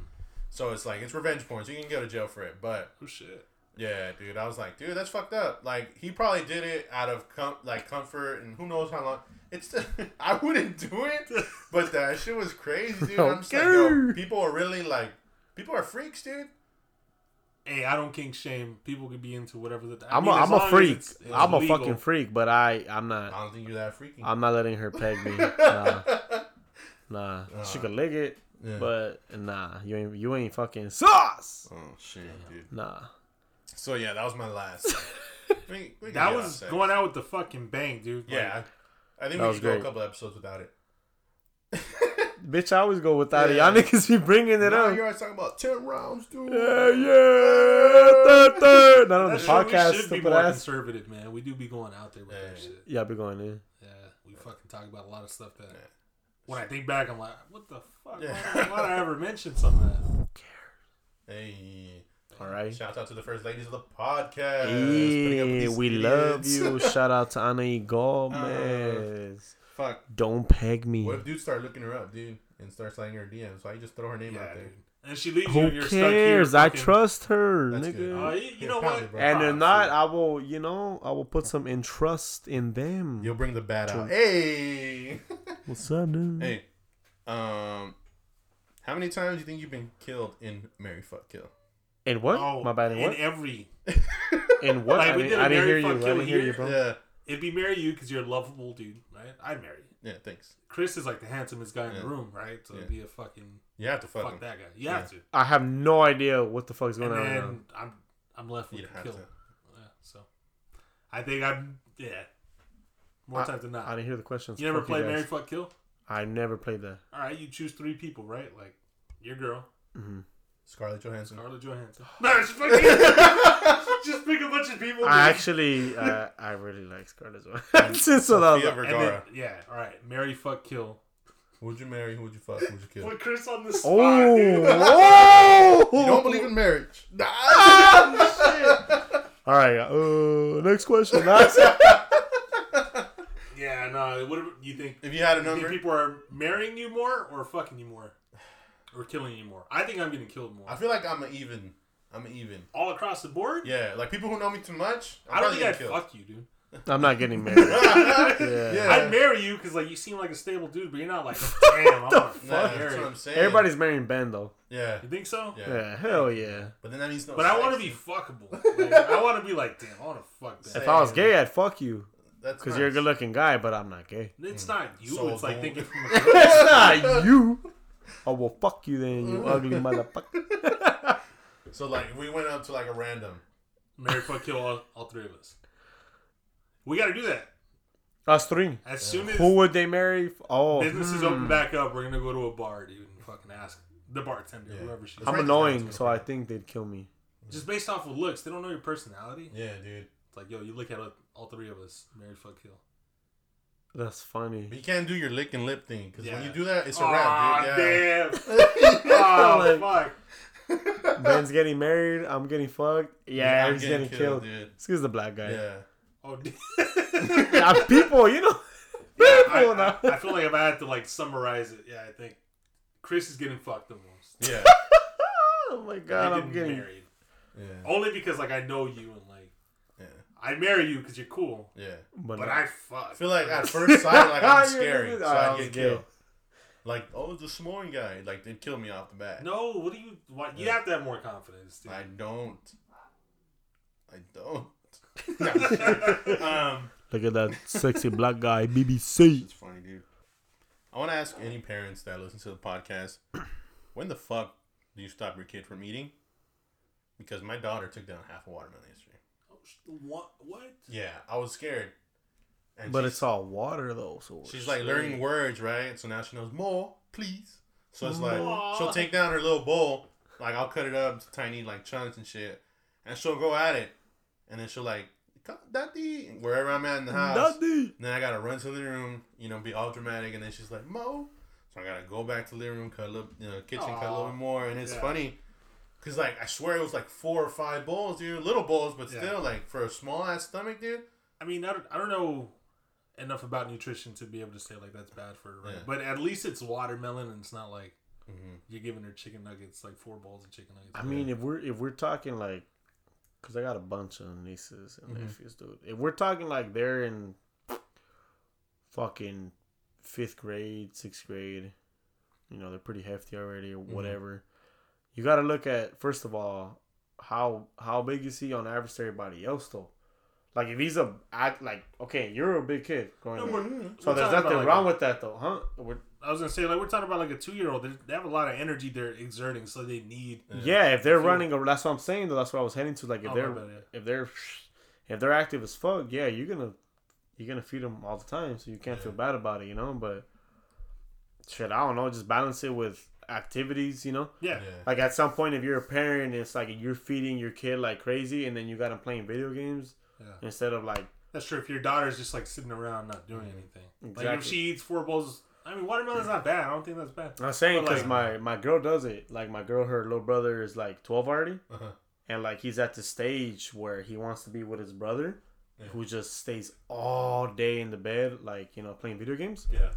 so it's like it's revenge porn, so you can go to jail for it. But
Oh shit.
Yeah, dude, I was like, dude, that's fucked up. Like he probably did it out of com- like comfort, and who knows how long. It's I wouldn't do it, but that shit was crazy, dude. I'm just like, yo, people are really like, people are freaks, dude.
Hey, I don't kink shame. People could be into whatever the. I
I'm
mean,
a,
as
I'm a freak.
it's- it's
I'm a fucking freak, but I I'm not.
I don't think you're that freaky.
I'm not letting her peg me. Nah, nah. She could lick it,
Yeah.
but nah, you ain't you ain't fucking sauce.
oh shit, dude.
Nah.
So yeah, that was my last. We- we
That was
off
going out with the fucking bang, dude. Like,
Yeah, I think we
was
could go a couple episodes without it.
Bitch, I always go without it. Y'all niggas be bringing it
Now
up.
you're always talking about ten rounds, dude.
Yeah, yeah. Third, third. Not on the
That shit, we
podcast,
should be more
ass.
conservative, man. We do be going out there with that
Yeah.
shit.
Yeah, I be going in.
Yeah, we fucking talk about a lot of stuff that.
Yeah.
When I think back, I'm like, what the fuck?
Yeah.
Why, why did I ever mention some of that?
Hey,
All right.
shout out to the first ladies of the podcast. putting up with
Hey,
these
we love you. Shout out to Ana Gomez.
Fuck.
Don't peg me.
What if dudes start looking her up, dude? and start sliding her DMs. So I just throw her name
Yeah,
out there.
dude. And she leaves you
Who
and you're stuck here.
cares? I
fucking-
trust her,
That's
nigga.
good.
Uh, you, you
Yeah,
know what?
bro.
And if
Props,
not. I will, you know, I will put some entrust in them.
You'll bring the bad out. Hey,
What's up, dude?
hey. Um, how many times do you think you've been killed in Mary Fuck Kill?
In what?
Oh,
My bad. In
in
what?
every.
In what?
Like,
I
we
didn't,
did a
I didn't hear you. I didn't hear you, bro.
Yeah,
It'd be marry you because you're a lovable dude, right? I'd marry you.
yeah. Thanks.
Chris is like the handsomest guy in
Yeah.
the room, right? So it'd be a fucking
You have to fuck,
fuck,
him.
that guy. You have to.
I have no idea what the fuck is
And
going on right now.
then I'm I'm left with
You
the kill.
to.
Yeah, so I think I'm yeah. More
I-
times than not.
I didn't hear the questions.
you never
Fuck
played
guys.
Marry Fuck Kill?
I never played that.
All right, you choose three people, right? Like your girl,
hmm
Scarlett Johansson.
Scarlett Johansson. No, just pick, just pick a bunch of people.
I
dude.
actually, uh, I really like Scarlett Johansson. so that was
Sofia
like,
And
Vergara.
then, yeah, all right. Marry, fuck, kill.
Who'd you marry? Who'd you fuck? Who'd you kill?
Put Chris on the spot,
oh,
dude.
oh!
You don't believe in marriage? Nah.
All right. Uh, next question.
Yeah, no. What do you think?
if you had a
You think
number,
people are marrying you more or fucking you more, or killing you more? I think I'm getting killed more.
I feel like I'm an even. I'm an even.
All across the board.
Yeah, like people who know me too much. I'm
I don't think I'd
getting
fuck you, dude.
I'm not getting married.
yeah.
Yeah.
I'd marry you because like you seem like a stable dude, but you're not like damn. I'm gonna
Nah,
fuck
that's what I'm saying.
Everybody's marrying Ben though.
Yeah.
You think so?
Yeah.
Yeah, hell yeah.
But then that means no.
But I want to be fuckable. Like, I want to be like, damn, I want to fuck that.
If I was gay, I'd fuck you
That's
because you're a good-looking guy, but I'm not gay.
It's not you.
So
it's like thinking from a girl.
it's not you. Oh well, fuck you then, you ugly motherfucker.
So like, if we went up to like a random.
Marry, fuck, kill all, all three of us. We got to do that
Us three.
as soon as
Who would they marry? Oh,
businesses
hmm.
open back up. We're gonna go to a bar, dude, and fucking ask the bartender,
Yeah.
whoever she is.
I'm annoying, so. I think they'd kill me.
Just based off of looks, they don't know your personality.
Yeah, dude.
It's like, yo, you look at all three of us, marry, fuck, kill.
That's funny.
But you can't do your lick and lip thing because when you do that, it's a
Aw,
wrap, dude. Yeah.
damn. oh,
Like-
fuck.
Ben's getting married. I'm getting fucked. Yeah,
I'm
he's getting, killed.
dude.
This is the black guy.
Yeah.
Oh.
Yeah, people, you know.
Yeah,
people
I,
now.
I, I feel like if I had to like summarize it, yeah, I think Chris is getting fucked the most.
Yeah.
oh my god, I'm getting.
married
Yeah.
only because like I know you and like
Yeah.
I marry you because you're cool,
Yeah.
But,
but
no.
I fuck.
I feel like at first sight, like I'm
You're
scary,
good.
so
I
I get killed. Like, oh, it's a Samoan guy. Like, they'd kill me off the bat.
no, what do you? What you
Yeah.
have to have more confidence, dude.
I don't. I don't. um,
Look at that sexy black guy, BBC.
it's funny, dude. I want to ask any parents that listen to the podcast, when the fuck do you stop your kid from eating? Because my daughter took down half a watermelon yesterday.
Sh- what? What?
Yeah, I was scared. And
But it's all water though, so
She's like
straight.
learning words, right? So now she knows more, please. So it's like
More.
she'll take down her little bowl, like I'll cut it up to tiny like chunks and shit, and she'll go at it, and then she'll like, "Come, daddy, wherever I'm at in the house.
Daddy.
Then I gotta run to the living room, you know, be all dramatic, and then she's like, Mo. So I gotta go back to the living room, cut a little, you know, kitchen, cut a little bit more, and it's
Yeah.
funny. Cause like I swear it was like four or five bowls, dude. Little bowls, but
Yeah.
still like for a small ass stomach, dude.
I mean, I don't, I don't know enough about nutrition to be able to say like that's bad for her, right?
Yeah.
But at least it's watermelon, and it's not like
Mm-hmm.
you're giving her chicken nuggets, like four bowls of chicken nuggets.
I mean, if we're if we're talking like, cause I got a bunch of nieces and
Mhm.
nephews, dude. If we're talking like they're in fucking fifth grade, sixth grade, you know, they're pretty hefty already or whatever. You got to look at first of all how how big is he on average to everybody else though. Like if he's a act like okay, you're a big kid growing
No,
up. So there's nothing
like,
wrong
a-
with that though, huh? We're,
I was gonna say like we're talking about like a two year old. They have a lot of energy they're exerting, so they need.
Uh, yeah, if they're running, a- that's what I'm saying. Though that's what I was heading to. Like if
Oh,
they're
bad, yeah.
if they're if they're active as fuck, yeah, you're gonna you're gonna feed them all the time, so you can't feel bad about it, you know. But shit, I don't know. Just balance it with activities, you know.
Yeah,
Yeah.
Like at some point, if you're a parent, it's like you're feeding your kid like crazy, and then you got them playing video games
yeah.
instead of like
That's true. If your daughter's just like sitting around not doing anything, like if she eats four bowls, I mean watermelon's not bad. I don't think that's bad.
I'm saying because
like-
my my girl does it. Like my girl, her little brother is like 12 already.
Uh-huh.
and like he's at the stage where he wants to be with his brother
Yeah.
who just stays all day in the bed like you know playing video games
Yeah,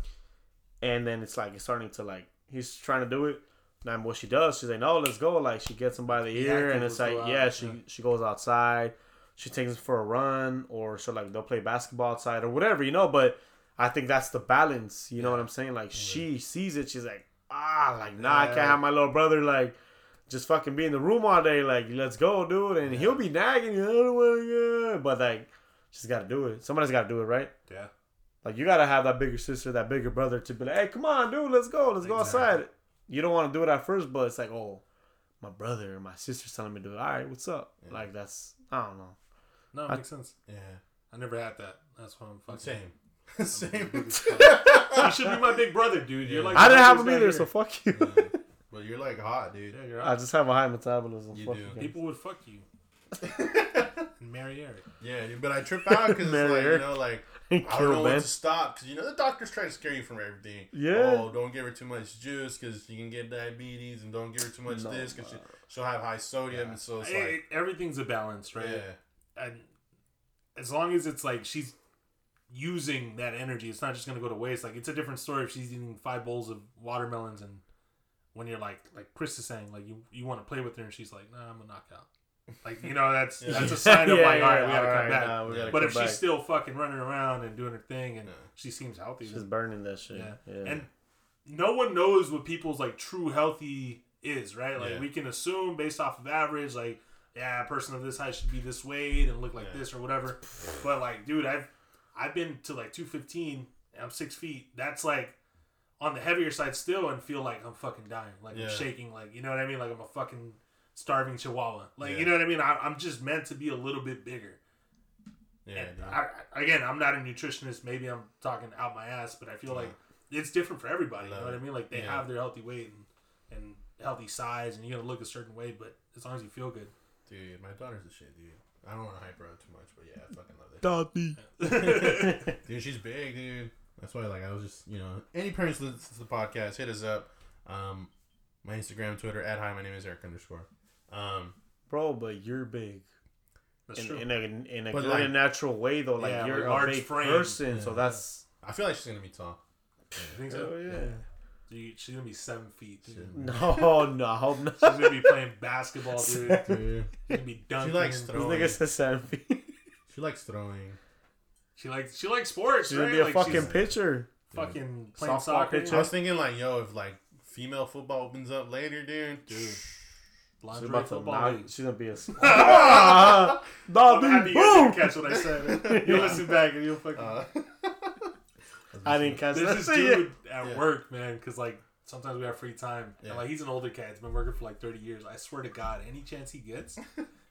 and then it's like it's starting to like he's trying to do it. And what she does, she's like, no, let's go. Like she gets him by the
Yeah,
ear, and it's like,
out,
yeah, she
yeah.
she goes outside. She takes him for a run, or so like they'll play basketball outside or whatever, you know. But I think that's the balance. You know what I'm saying? Like she sees it, she's like, ah, like nah, I can't have my little brother like just fucking be in the room all day. Like let's go, dude. And he'll be nagging you, I don't want. But like she's got to do it. Somebody's got to do it, right?
Yeah.
Like you gotta have that bigger sister, that bigger brother to be like, hey, come on, dude, let's go, let's go
Exactly.
outside. You don't want to do it at first, but it's like, oh, my brother or my sister's telling me to do it. All right, what's up? Like that's I don't know.
No, it
I-
makes sense.
Yeah.
I never had that. That's why I'm fucking.
Same. Same.
You should be my big brother, dude. You're like
I didn't have them
biggest
either,
guy
so fuck you.
Yeah. But you're like hot, dude.
Yeah, you're
I just have a high metabolism.
You
Fuck
do.
guys.
People would fuck you. and marry Eric.
Yeah, but I trip out because it's
Mary
like, you know, like, I don't know when to stop because, you know, the doctors try to scare you from everything.
Yeah.
Oh, don't give her too much juice because you can get diabetes and don't give her too much
No,
this because she, she'll have high sodium. And so it's like,
everything's a balance, right?
yeah.
And as long as it's like she's using that energy, it's not just gonna go to waste. Like it's a different story if she's eating five bowls of watermelons and when you're like like Chris is saying, like you you want to play with her and she's like, nah, I'm a knockout. Like you know that's
Yeah.
that's a sign of
Yeah,
like,
yeah,
all right, we gotta
all
come
right,
back.
nah, we gotta
but
come
if
back.
she's still fucking running around and doing her thing and
Yeah.
she seems healthy,
she's
then-
burning that shit.
yeah.
Yeah.
And no one knows what people's like true healthy is, right? Like
Yeah.
we can assume based off of average, like yeah, a person of this height should be this weight and look like
Yeah.
this or whatever. But like, dude, I've I've been to like two fifteen. I'm six feet. That's like on the heavier side still, and feel like I'm fucking dying. Like
Yeah.
I'm shaking. Like you know what I mean? Like I'm a fucking starving chihuahua. Like
Yeah.
you know what I mean? I, I'm just meant to be a little bit bigger.
Yeah,
And. I, I- again, I'm not a nutritionist. Maybe I'm talking out my ass, but I feel like it's different for everybody. You know
Love
what I mean? Like they
Yeah.
have their healthy weight and, and healthy size, and you're gonna look a certain way. But as long as you feel good,
Dude, my daughter's a shit, dude. I don't want to hype her up too much, but yeah, I fucking love it.
Daddy.
Dude, she's big, dude. That's why, like, I was just, you know, any parents listen to the podcast, hit us up. Um, my Instagram, Twitter, at hi, my name is Eric underscore. Um,
Bro, but you're big.
that's
In,
true.
in a in a
But,
good
like-
and natural way though. Like
Yeah,
you're a
large
big
frame.
person, so that's
I feel like she's gonna be tall.
You think so?
oh yeah.
Dude, she's gonna be seven feet. Dude.
Shit.
No, no, I hope not.
She's gonna be playing basketball, dude. She's gonna be dunking.
likes
This
throwing.
nigga says seven feet.
she likes throwing.
She likes she likes sports.
She's
right?
gonna be a
Like,
fucking pitcher.
fucking playing
Softball
soccer.
pitcher.
I was thinking, like, yo, if like female football opens up later, dude.
Dude,
She's about to
football.
knock.
league.
She's gonna be a. ah,
I'm happy you
boom!
didn't catch what I said. You listen back and you'll fucking.
Uh,
I didn't catch
There's
that.
this dude at
Yeah.
work, man, because like sometimes we have free time,
Yeah.
and like he's an older cat. He's been working for like 30 years. I swear to God, any chance he gets,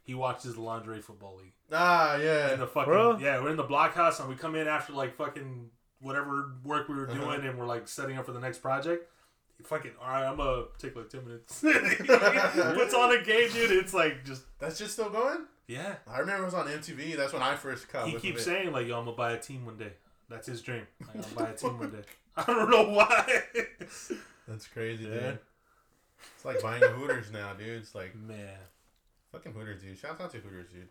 he watches the lingerie football league.
Ah, yeah.
In
yeah.
the fucking
Bro.
yeah, we're in the blockhouse and we come in after like fucking whatever work we were
Uh-huh.
doing, and we're like setting up for the next project. He fucking all right, I'm gonna take like 10 minutes. Puts on a game, dude. It's like just
That's just still going.
yeah.
I remember it was on MTV. That's when I first caught.
He keeps saying like, "Yo, I'm gonna buy a team one day." That's his dream. Like, I'll buy a team one day. I don't know why.
That's crazy,
Yeah.
dude. It's like buying Hooters now, dude. It's like
Man,
fucking Hooters, dude. Shout out to Hooters, dude.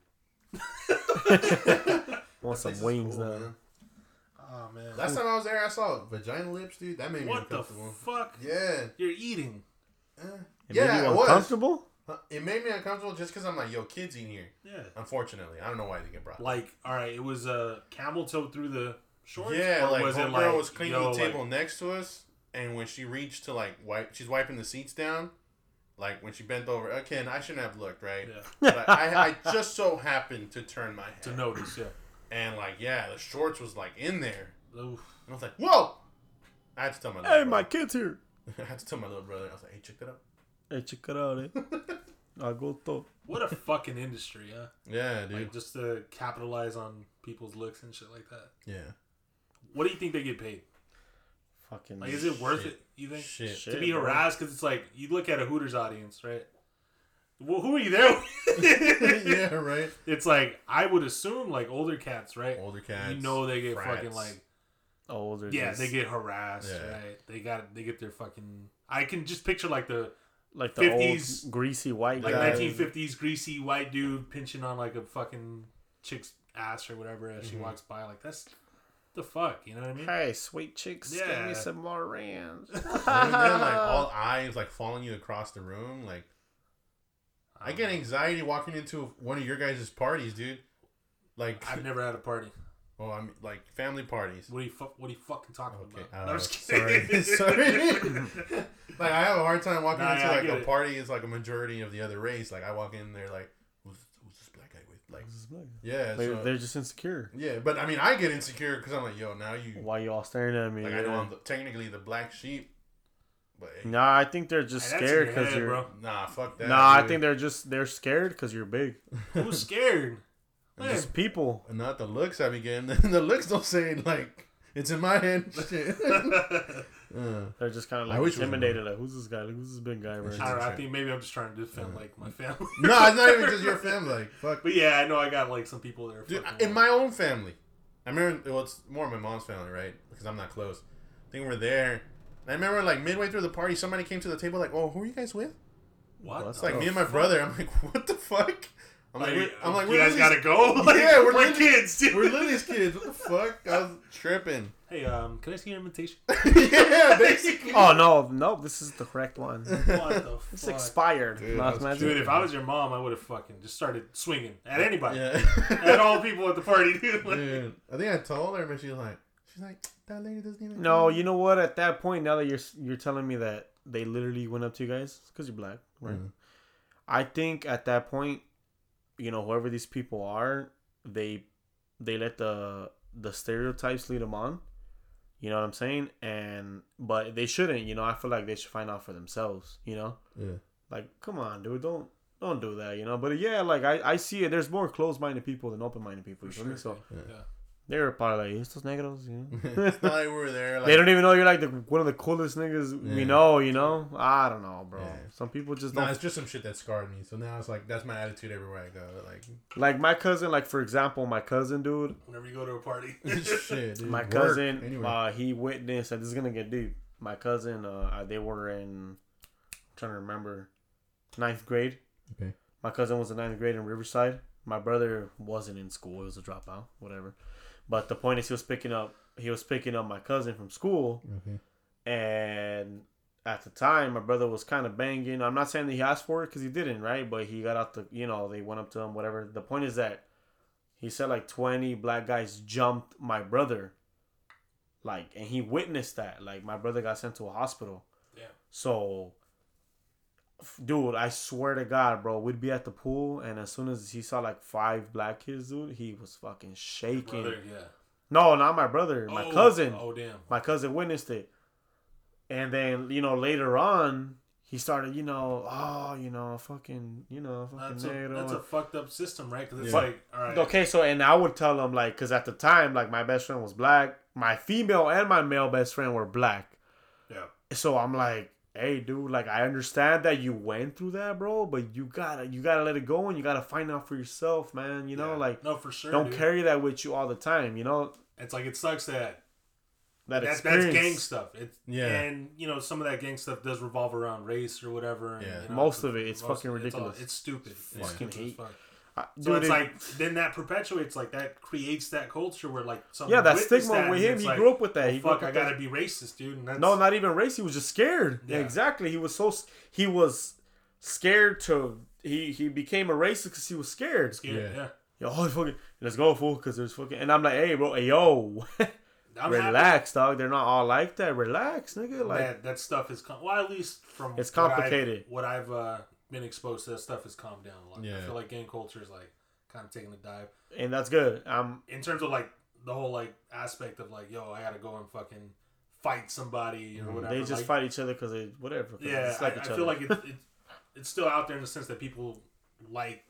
Want some wings
cool,
now.
man.
Oh man.
Last time I was there, I saw vagina lips, dude. That made me
what the
uncomfortable.
fuck?
yeah.
You're eating.
Eh.
It
yeah,
made you
it was.
uncomfortable.
It made me uncomfortable just because I'm like, yo, kids eat here.
Yeah.
Unfortunately, I don't know why they get brought.
Like, all right, it was a camel toe through the shorts.
yeah,
or
like
was it
homegirl
like
was cleaning
yo,
the
like-
table next to us, and when she reached to like wipe, she's wiping the seats down. Like when she bent over, again, I shouldn't have looked right.
yeah,
But I, I just so happened to turn my head,
to notice. Yeah.
And like, yeah, the shorts was like in there,
Oof.
and I was like, whoa! I had to tell my little
Hey, my kid's here.
I had to tell my little brother. I was like, hey, check that out.
Hey, check it out, eh? I go to.
What a fucking industry, huh?
Yeah, dude.
Like just to capitalize on people's looks and shit like that.
yeah.
What do you think they get paid?
Fucking.
Like, is it worth
Shit.
it? You think?
Shit.
Shit,
to be harassed because it's like you look at a Hooters audience, right? Well, who are you there
yeah, right.
It's like I would assume like older cats, right?
Older cats.
you know they get
frats.
fucking like
older.
yeah,
just-
they get harassed,
Yeah.
right? They got they get their fucking. I can just picture like the
like the
50s,
old greasy white
like 1950s greasy white dude pinching on like a fucking chick's ass or whatever as she
Mhm.
walks by. Like that's the fuck? You know what I mean?
Hey, sweet chicks, give
Yeah.
me some more ranch.
like all eyes like following you across the room. Like I get anxiety walking into one of your guys' parties, dude. Like,
I've never had a party.
oh, I'm like family parties.
What are you fu- What are you fucking talking
Okay,
about?
uh,
No, I'm just
sorry,
kidding.
sorry. like I have a hard time walking
Nah,
into
yeah,
like a
it.
party. Is like a majority of the other race. Like I walk in there like, who's, who's this black guy with? Like, yeah,
They,
so-
they're just insecure.
yeah. But I mean, I get insecure because I'm like, yo, now you
Why you all staring at me?
like I know I'm the, technically the black sheep, but hey,
Nah, I think they're just
Hey,
scared because
head,
you're.
bro.
nah, fuck that.
Nah, I think they're just they're scared because you're big.
Who's scared? Man,
Just people.
And not the looks I be getting. the looks don't say like it's in my hand. Shit. Uh,
They're just kind of like
wish
intimidated. Like, who's this guy? Like, who's this big guy? Right
I, don't know, I think maybe I'm just trying to defend like my family.
no, it's not even just your family. Like fuck.
But yeah, I know I got like some people that are
Dude, in my own family, I remember. Well, it's more my mom's family, right? Because I'm not close. I think we're there. And I remember, like midway through the party, somebody came to the table, like, "Oh, who are you guys with?"
what?
It's
It's like me and my brother. I'm like, "What the fuck?" I'm like,
Like,
we're, "I'm like,
you guys
Lily's-
gotta go. Like,
Yeah, we're
we're
Lily-
kids. Dude.
We're Lily's kids. What the fuck? I was tripping.
Hey, um, can I see your invitation?
yeah, basically.
Oh no, no, this is the correct one.
What the
It's
fuck?
expired.
Dude,
Last.
Dude, if I was your mom, I would have fucking just started swinging at anybody,
Yeah.
at all people at the party, dude.
Dude, I think I told her, but she was like, she's like, that lady doesn't even.
No, you know what? At that point, now that you're you're telling me that they literally went up to you guys because you're black, right?
Mhm.
I think at that point, you know, whoever these people are, they they let the the stereotypes lead them on. You know what I'm saying? And but they shouldn't. You know, I feel like they should find out for themselves. You know,
Yeah.
like come on, dude, don't don't do that. You know, but yeah, like I I see it. There's more closed minded people than open minded people.
for
You feel me?
sure.
So
yeah.
They're probably like estos negros. You know.
it's not like we were there. Like,
They don't even know you're like the one of the coolest niggas we know, you know? I don't know, bro.
Yeah.
Some people just don't
it's just some shit that scarred me. So now it's like that's my attitude everywhere I go. Like
like my cousin, like for example, my cousin dude,
Whenever you go to a party,
shit. Dude.
my
Work,
cousin,
anyway.
uh, he witnessed and this is gonna get deep. My cousin, uh they were in I'm trying to remember ninth grade.
Okay.
My cousin was in ninth grade in Riverside. My brother wasn't in school, he was a dropout, whatever. But the point is he was picking up he was picking up my cousin from school.
Okay.
and at the time my brother was kind of banging. I'm not saying that he asked for it because he didn't right? But he got out the you know they went up to him whatever. The point is that he said like 20 black guys jumped my brother. Like and he witnessed that. Like my brother got sent to a hospital.
Yeah.
so f- dude i swear to god bro we'd be at the pool and as soon as he saw like five black kids dude he was fucking shaking
brother, yeah.
no not my brother my
Oh,
cousin
Oh damn.
my cousin witnessed it. And then, you know, later on, he started, you know, oh, you know, fucking, you know, fucking
That's a, that's a fucked up system, right? Because it's
Yeah.
like, all right,
Okay, so, and I would tell him, like, because at the time, like, my best friend was black. My female and my male best friend were black.
yeah,
So I'm like, hey, dude, like, I understand that you went through that, bro, but you gotta, you gotta let it go and you gotta find out for yourself, man. You know,
yeah.
like,
no, for sure.
don't
dude.
carry that with you all the time, you know?
It's like it sucks that
That
that's,
experience.
that's gang stuff. It's
Yeah.
and you know some of that gang stuff does revolve around race or whatever. And,
Yeah.
you know,
Most of it, it's fucking ridiculous.
It's, stupid. It's
Fucking
stupid as
hate.
Fuck.
I-
So
dude,
it's
it-
like then that perpetuates like that creates that culture where like someone
yeah, that stigma
that
with him,
it's
he
like,
grew up with that.
"Oh,
he
fuck, I gotta be racist, dude. And that's,
No, not even race. He was just scared.
Yeah.
Exactly. He was so he was scared to he he became a racist because he was scared.
scared.
Yeah.
Yeah,
Yo, oh, fucking, let's go, fool, because there's fucking. And I'm like, hey, bro, hey, yo,
I'm happy
relax, dog. They're not all like that. Relax, nigga. Like,
that that stuff is com- well at least from
It's
what I've-
complicated.
What I've, uh, been exposed to, that stuff has calmed down a lot. I
Yeah.
feel like gang culture is like kind of taking a dive
and that's good. Um,
in terms of like the whole like aspect of like yo, I gotta go and fucking fight somebody or whatever.
they just
like,
fight each other because they whatever. 'cause they
Yeah,
dislike
I, I
each
feel
other.
like it, it, it's still out there in the sense that people like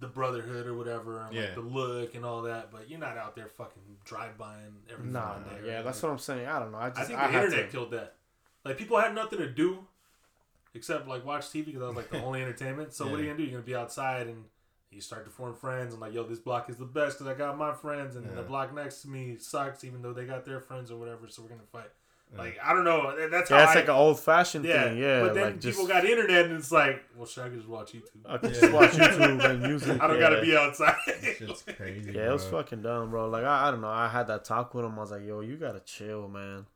the brotherhood or whatever, and
Yeah.
like the look and all that. But you're not out there fucking drive buying everything.
Nah,
on
nah,
there.
yeah, that's what I'm saying. I don't know. I just
I think
I
the internet
to-
killed that. Like people had nothing to do except like watch TV because that was like the only entertainment. So what are you gonna do? You're gonna be outside and you start to form friends and like, yo, this block is the best because I got my friends, and the block next to me sucks even though they got their friends or whatever. So we're gonna fight. Like I don't know. that- That's how
Yeah, it's
I,
like an old fashioned
yeah.
thing. Yeah,
But then
like
people
just
got internet, and it's like, well, should I just watch YouTube?
I
can
just watch YouTube and music.
I don't
yeah.
gotta be outside.
It's crazy.
Yeah, it was fucking dumb, bro. Like I, I don't know. I had that talk with him. I was like, "Yo, you gotta chill, man."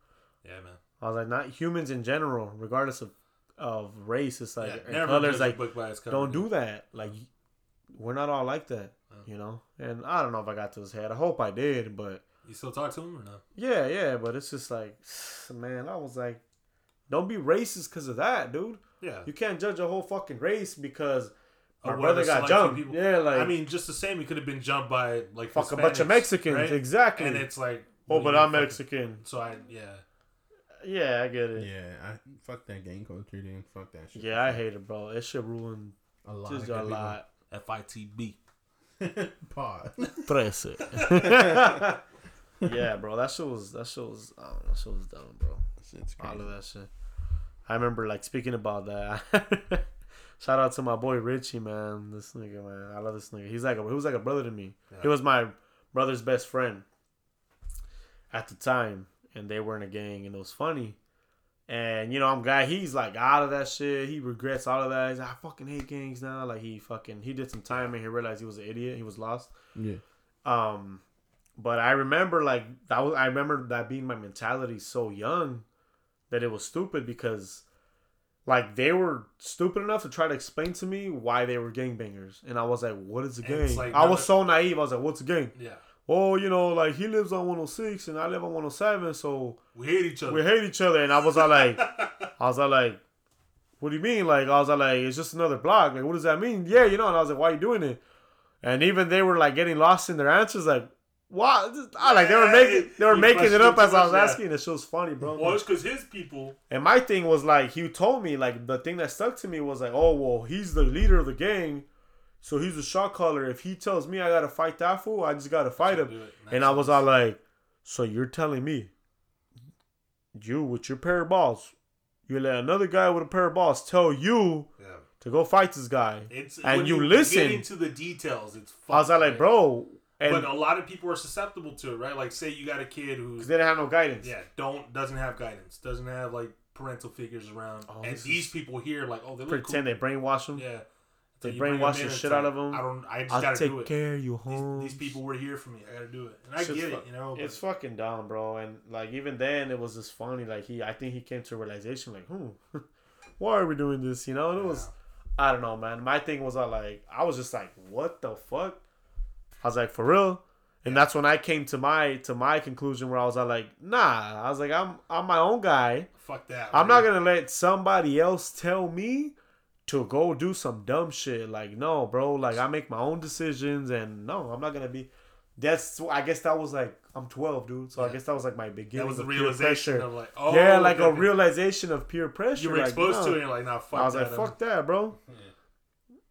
yeah, man.
I was like, not humans in general, regardless of of race. It's like
yeah, never
colors. Like,
book by its cover.
don't do that. Like, we're not all like that,
Oh.
you know. And I don't know if I got to his head. I hope I did, but
You still talk to him or no?
yeah, yeah. But it's just like, man, I was like, don't be racist because of that, dude.
Yeah.
You can't judge a whole fucking race because my brother got jumped.
people-
Yeah, like
I mean, just the same. He could have been jumped by like
fuck a bunch of Mexicans,
right?
exactly.
And it's like,
oh, but I'm
fucking-
Mexican.
So I, yeah,
Yeah, I get it.
Yeah, I fuck that gang culture, dude. Fuck that shit.
Yeah, I hate it, bro. It should ruin
a lot.
just a
good
lot.
FITB.
people. Pause.
Trece. yeah, bro. That shit was that shit was I don't know, that shit was dumb, bro.
Shit's
All of that shit. I remember like speaking about that. Shout out to my boy Richie, man. This nigga, man. I love this nigga. He's like a, he was like a brother to me. He was my brother's best friend at the time, and they were in a gang, and it was funny. And you know, I'm glad he's like out of that shit. He regrets all of that. He's like, I fucking hate gangs now. Like he fucking he did some time and he realized he was an idiot. He was lost.
Yeah.
Um, but I remember like that was I remember that being my mentality so young that it was stupid because like they were stupid enough to try to explain to me why they were gangbangers, and I was like, "What is a
And
gang?"
like
I was so naive. I was like, "What's a gang?"
Yeah,
Oh, you know, like he lives on 106 and I live on 107, so
we hate each other.
we hate each other. And I was all like, I was all like, what do you mean? Like, I was all like, it's just another block. Like, what does that mean? Yeah, you know. And I was like, why are you doing it? And even they were like getting lost in their answers. Like, what? I like they were making they were making it up as I was asking. It was funny, bro.
well, it's because his people.
And my thing was like, he told me like the thing that stuck to me was like, oh well, he's the leader of the gang, so he's a shot caller. If he tells me I gotta fight that fool, I just gotta fight him. And I was all like, so you're telling me, you with your pair of balls, you let another guy with a pair of balls tell you
yeah.
to go fight this guy,
It's
and you
Get
listen.
into the details. It's.
I was all like, bro, and
but a lot of people are susceptible to it, right? Like, say you got a kid who's
because they didn't have no guidance.
yeah, don't doesn't have guidance, doesn't have like parental figures around,
Oh,
and these people here, like, oh, they look
Pretend
cool.
they brainwash them.
Yeah.
They
So you
brainwash the
it's
shit out of them.
I don't. I just
I'll
gotta
take
do it.
care of you, home.
these people were here for me. I gotta do it, and I
Shit's
get
fu-
it. You know, but
It's fucking dumb, bro. And like even then, it was just funny. Like he, I think he came to a realization, like, hmm, why are we doing this? You know, and it was, I don't know, man. My thing was, I like, I was just like, what the fuck? I was like, for real. And that's when I came to my to my conclusion where I was like, nah. I was like, I'm I'm my own guy.
fuck that.
I'm
man.
not gonna let somebody else tell me to go do some dumb shit. Like, no, bro. Like, I make my own decisions, and no, I'm not gonna be. That's. I guess that was like I'm 12, dude. So I guess that was like my beginning.
That was
peer
realization of like, oh,
yeah, like oh,
okay,
a realization of peer pressure.
You were
like,
exposed
no.
to it, and you're like, nah, fuck
I was
that.
like, fuck that, bro.
Yeah.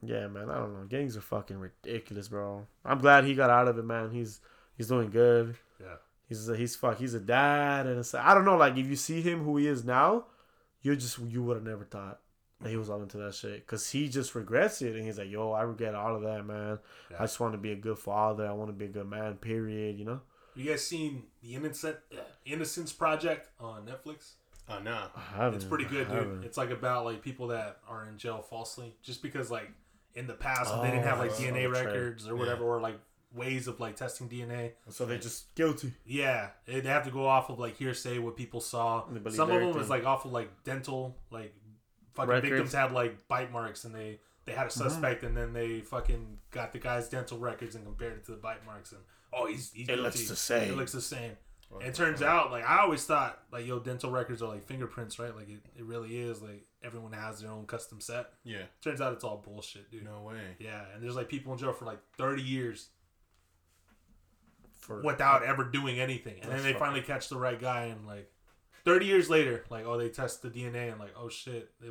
Yeah, man. I don't know. Gangs are fucking ridiculous, bro. I'm glad he got out of it, man. He's he's doing good.
Yeah.
He's a, he's fuck. He's a dad, and it's I don't know. Like if you see him who he is now, you just you would have never thought that he was all into that shit because he just regrets it, and he's like, yo, I regret all of that, man.
Yeah.
I just want to be a good father. I want to be a good man. Period. You know.
You guys seen the Innocent uh, Innocence Project on Netflix?
Uh, oh no.
I haven't.
It's pretty good, dude. It's like about like people that are in jail falsely, just because like in the past they didn't have like
Oh,
DNA records or whatever, or like ways of like testing DNA.
So they just guilty.
Yeah, they have to go off of like hearsay, what people saw. Some of them
everything.
is like off of like dental, like fucking
Records.
victims had like bite marks, and they they had a
Mm-hmm.
suspect, and then they fucking got the guy's dental records and compared it to the bite marks, and oh, he's, he's
It looks the same.
It looks the same. And it turns out, like I always thought, like yo, dental records are like fingerprints, right? Like it, it really is. Like everyone has their own custom set.
Yeah.
Turns out it's all bullshit, dude.
No way.
Yeah, and there's like people in jail for like 30 years
For
without ever doing anything, and then they finally catch the right guy, and like 30 years later, like oh, they test the DNA, and like oh shit, they,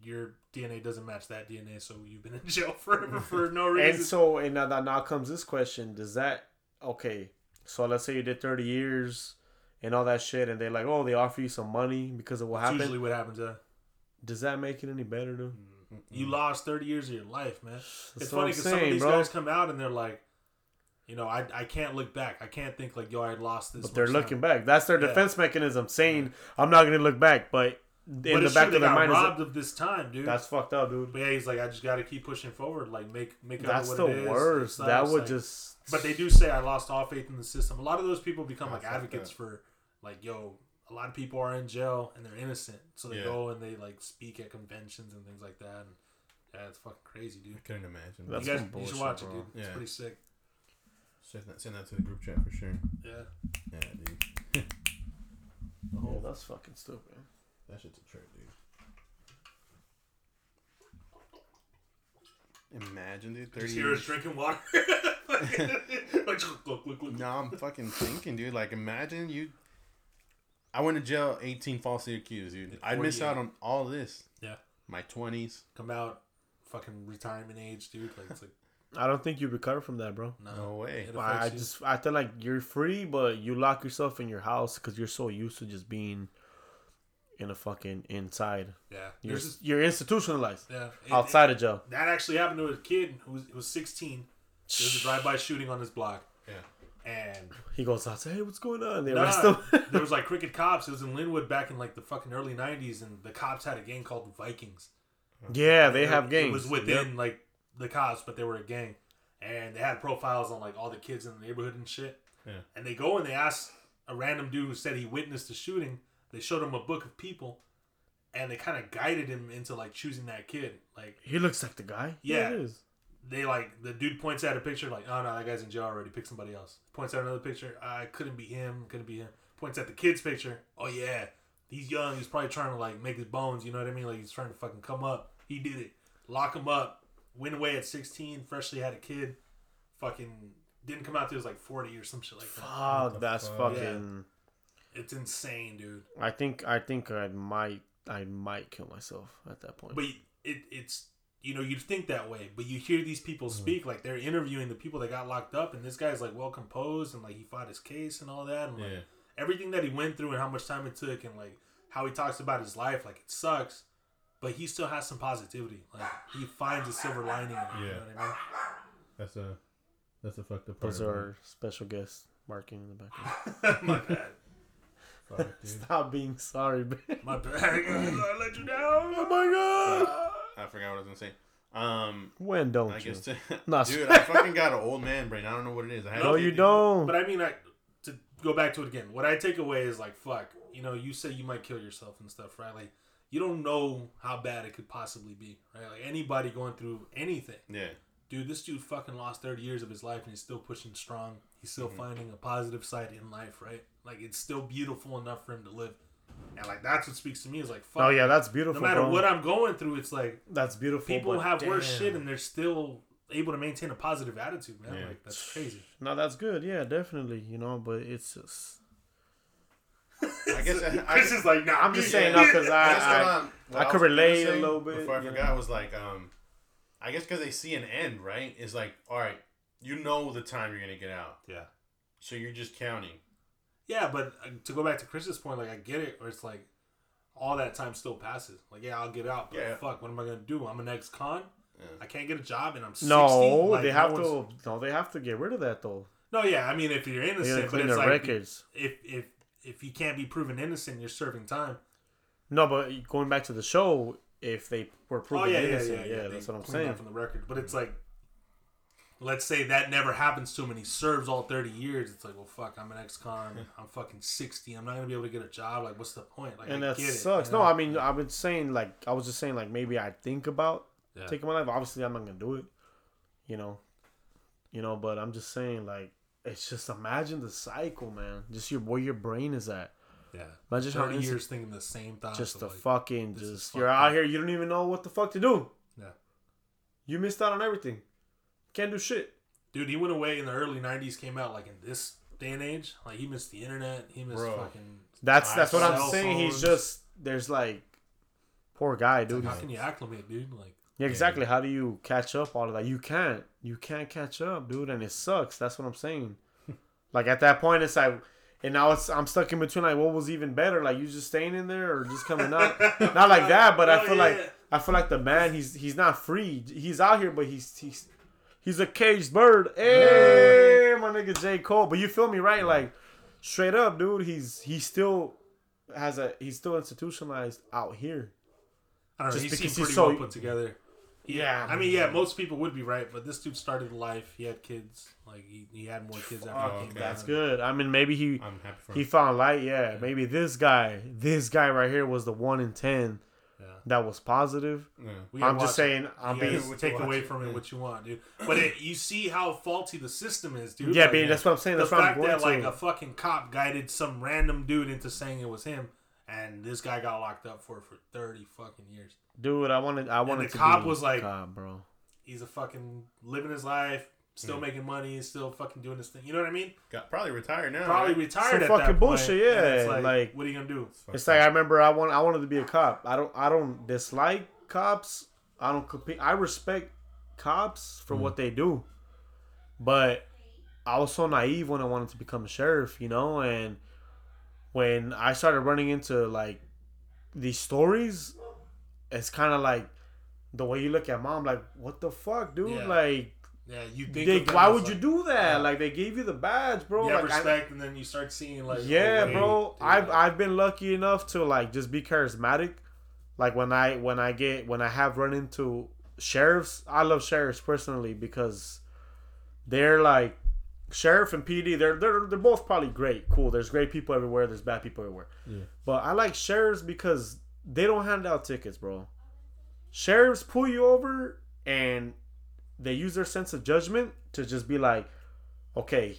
your DNA doesn't match that DNA, so you've been in jail forever for no reason.
And so, and now, that now comes this question: Does that okay? So let's say you did thirty years and all that shit, and they're like, "Oh, they offer you some money because of what
That's
happened."
usually what happens. Uh,
Does that make it any better, dude?
you lost 30 years of your life, man.
That's
It's funny because some of these
bro.
guys come out and they're like, You know, I I can't look back. I can't think like, yo, I lost this.
But they're
much
looking
time.
back. That's their
Yeah.
defense mechanism, saying, "I'm not gonna look back." But in
But
the back
true,
of their
got
mind, is
robbed of this time, dude.
that's fucked up, dude.
but yeah, he's like, I just got to keep pushing forward. Like, make make up
That's
what
the
it is. It
worst.
sucks,
That would
like-
just.
But they do say I lost all faith in the system. A lot of those people become
Ah,
like advocates
that.
for like, yo, a lot of people are in jail and they're innocent, so they
Yeah.
go and they like speak at conventions and things like that. And yeah, it's fucking crazy, dude.
I couldn't imagine.
That's
you guys, you should watch
bro.
it, dude. It's
Yeah.
pretty sick.
Send that, send that to the group chat for sure.
Yeah.
Yeah, dude. oh,
Yeah, that's fucking stupid.
that shit's a trip, dude. Imagine, dude. Thirty
Just hear us
years.
drinking water. like, look, look, look.
No, I'm fucking thinking, dude. Like, imagine you. I went to jail 18 falsely accused, dude. I'd miss out on all this.
Yeah.
My 20s.
Come out, fucking retirement age, dude. Like, it's like,
I don't think you recover from that, bro.
no,
No way.
I, I just I feel like you're free, but you lock yourself in your house because you're so used to just being in a fucking inside.
yeah.
You're
There's this,
you're institutionalized
yeah. It-
outside of jail.
That actually happened to a kid who was, who was 16. There was a drive-by shooting on his block,
Yeah.
and
He goes out, say, "Hey, what's going on?" They
Nah,
arrest him.
there was like crooked cops. It was in Lynwood back in like the fucking early '90s, and the cops had a gang called the Vikings.
yeah, they
It-
have gangs.
It was within like the cops, but they were a gang, and they had profiles on like all the kids in the neighborhood and shit.
Yeah.
And they go and they ask a random dude who said he witnessed the shooting. They showed him a book of people, and they kind of guided him into like choosing that kid. Like
He looks like the guy.
Yeah.
it is.
they like the dude points at a picture like, oh no, that guy's in jail already. Pick somebody else. Points at another picture. Ah, I couldn't be him. Couldn't be him. Points at the kid's picture. Oh yeah, he's young. He's probably trying to like make his bones. You know what I mean? Like he's trying to fucking come up. He did it. Lock him up. Went away at 16. Freshly had a kid. Fucking didn't come out till he was like 40 or some shit like that.
Fuck, that's
fuck?
fucking.
It's insane, dude.
I think I think I might I might kill myself at that point.
But it it's you know you'd think that way, but you hear these people
Mm-hmm.
speak like they're interviewing the people that got locked up, and this guy's like well composed and like he fought his case and all that, and like
Yeah.
everything that he went through and how much time it took, and like how he talks about his life, like it sucks, but he still has some positivity. Like he finds a silver lining. In it, You
Yeah.
know what I mean?
That's a that's a fucked up part.
Those
of it.
special guests marking in the background.
My bad.
Fuck, dude.
Stop being sorry, man.
My bad. I let you down.
Oh my god.
I forgot what I was gonna say. Um,
When don't
I
you?
guess to,
Nah,
dude, I fucking got an old man brain. I don't know what it is. I had
No, you
dude.
don't.
But I mean, I to go back to it again. What I take away is like, fuck. You know, you say you might kill yourself and stuff, right? Like, you don't know how bad it could possibly be, right? Like anybody going through anything,
yeah,
dude. This dude fucking lost thirty years of his life and he's still pushing strong. He's still
Mm-hmm.
finding a positive side in life, right? Like it's still beautiful enough for him to live. And like that's what speaks to me is like, fuck.
Oh yeah, that's beautiful.
No matter
bro.
what I'm going through, it's like
that's beautiful.
people
but
have worse shit and they're still able to maintain a positive attitude, man.
Yeah.
Like that's crazy.
No, that's good. Yeah, definitely. You know, but it's just.
I guess I, I,
Chris is like, nah.
I'm just saying that because
I guess
I, I could relate a little bit,
Before I
you
forgot, was like, um, I guess because they see an end, right? It's like, all right, you know the time you're gonna get out,
Yeah.
so you're just counting.
Yeah, but uh, to go back to Chris's point, like I get it, where it's like all that time still passes. Like, yeah, I'll get out, but
Yeah.
fuck, what am I gonna do? I'm an ex-con.
Yeah.
I can't get a job, and I'm 60.
no,
Like,
they have
one's-
to. No, they have to get rid of that though.
No, yeah, I mean, if you're
They gotta
innocent, but
clean
it's
their
like
records.
if if if you can't be proven innocent, you're serving time.
No, but going back to the show, if they were oh, proven
oh yeah, yeah,
innocent,
yeah, yeah.
That's what I'm saying.
from the record. But it's like, let's say that never happens to him, and he serves all 30 years. It's like, well, fuck, I'm an ex-con. I'm fucking 60. I'm not gonna be able to get a job. Like, what's the point? Like,
and
I
that
it,
sucks.
you
No,
know?
I mean, I was saying like I was just saying like maybe I think about
Yeah.
taking my life. Obviously, I'm not gonna do it. You know, you know, but I'm just saying like it's just imagine the cycle, man. Just your where your brain is at.
yeah.
Imagine how
30
instant-
years thinking the same thoughts.
just the
like,
fucking just you're out here. You don't even know what the fuck to do.
Yeah.
You missed out on everything. Can't do shit.
Dude, he went away in the early '90s. Came out like in this day and age. Like he missed the internet. He missed
Bro.
fucking.
That's that's what I'm saying. He's just there's like poor guy, dude.
How can you acclimate, dude? Like,
Yeah, exactly. How do you catch up all of that? You can't. You can't catch up, dude, and it sucks. That's what I'm saying. like at that point, it's like, and now it's I'm stuck in between. Like, what was even better? Like you just staying in there or just coming out? not like that, but I
Oh,
feel
yeah.
like I feel like the man. He's he's not free. He's out here, but he's he's he's a caged bird. Hey, yeah, my nigga J Cole. But you feel me, right? Like straight up, dude. He's he still has a he's still institutionalized out here.
I don't know.
Just
He
because he's
pretty
so-
well put together.
Yeah,
I mean, yeah, mm-hmm. most people would be right, but this dude started life. He had kids. Like he, he had more kids after
Oh,
he came
okay.
back.
That's good. I mean, maybe he
I'm happy for
he
him.
found light. Yeah, maybe this guy, this guy right here was the one in ten
Yeah.
that was positive.
Yeah.
I'm just
watch
saying,
it.
I'm
You
being
guys take away from it
Yeah.
what you want, dude. But it, you see how faulty the system is, dude.
yeah,
Like,
baby. That's what I'm saying.
the
That's what I'm
fact
going
that like a fucking cop guided some random dude into saying it was him, and this guy got locked up for for thirty fucking years.
Dude, I wanted, I wanted
the
to
cop
be
was like-
cop, bro.
He's a fucking living his life, still
Yeah.
making money, still fucking doing this thing. You know what I mean?
Got probably retired now.
Probably
right?
retired
Some
at
fucking
that
bullshit,
point,
yeah,
and it's like,
like-
what are you gonna do?
Fuck
It's like I remember I want I wanted to be a cop. I don't I don't dislike cops. I don't compete. I respect cops for what mm. they do, but I was so naive when I wanted to become a sheriff, you know. And when I started running into like these stories, it's kind of like the way you look at mom, like what the fuck, dude?
Yeah.
Like,
Yeah, you think.
they, why would you do that?
Yeah.
Like they gave you the badge, bro.
Have
like, I-
respect, and then you start seeing like,
yeah,
oh,
bro. I've
like-
I've been lucky enough to like just be charismatic. Like when I when I get when I have run into sheriffs, I love sheriffs personally because they're like sheriff and PD. They're they're they're both probably great, cool. There's great people everywhere. There's bad people everywhere.
Yeah.
But I like sheriffs because they don't hand out tickets, bro. Sheriffs pull you over and they use their sense of judgment to just be like, okay,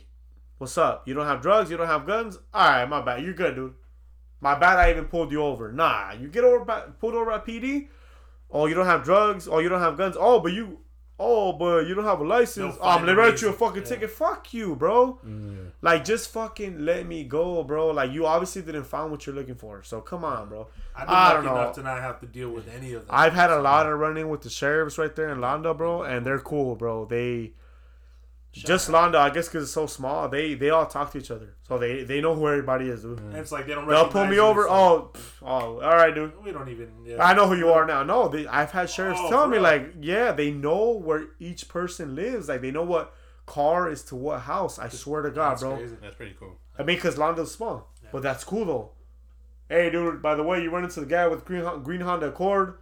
what's up? You don't have drugs, you don't have guns? Alright, my bad. You're good, dude. My bad I even pulled you over. Nah, you get over by, pulled over at PD. Oh, you don't have drugs. Oh, you don't have guns. Oh, but you oh, but you don't have a license. Oh, I'm gonna write you a fucking
Yeah.
ticket. Fuck you, bro.
Mm,
Like just fucking let me go, bro. Like you obviously didn't find what you're looking for. So come on, bro.
I've been
I
lucky
don't know.
enough to not have to deal with any of them.
I've had a lot of running with the sheriffs right there in Londo, bro, and they're cool, bro. They just Londo, I guess, because it's so small. They they all talk to each other, so they they know who everybody is, dude.
And it's like they don't.
They'll pull me over.
it's
Oh, pff, oh, all right, dude.
we don't even. Yeah.
I know who you are now. No, they, I've had sheriffs
Oh,
telling me
real?
like, yeah, they know where each person lives. Like they know what car is to what house. I swear to God,
That's
bro.
crazy.
That's pretty cool.
I mean, because Londo's small, but that's cool though. Hey, dude. By the way, you run into the guy with green green Honda Accord.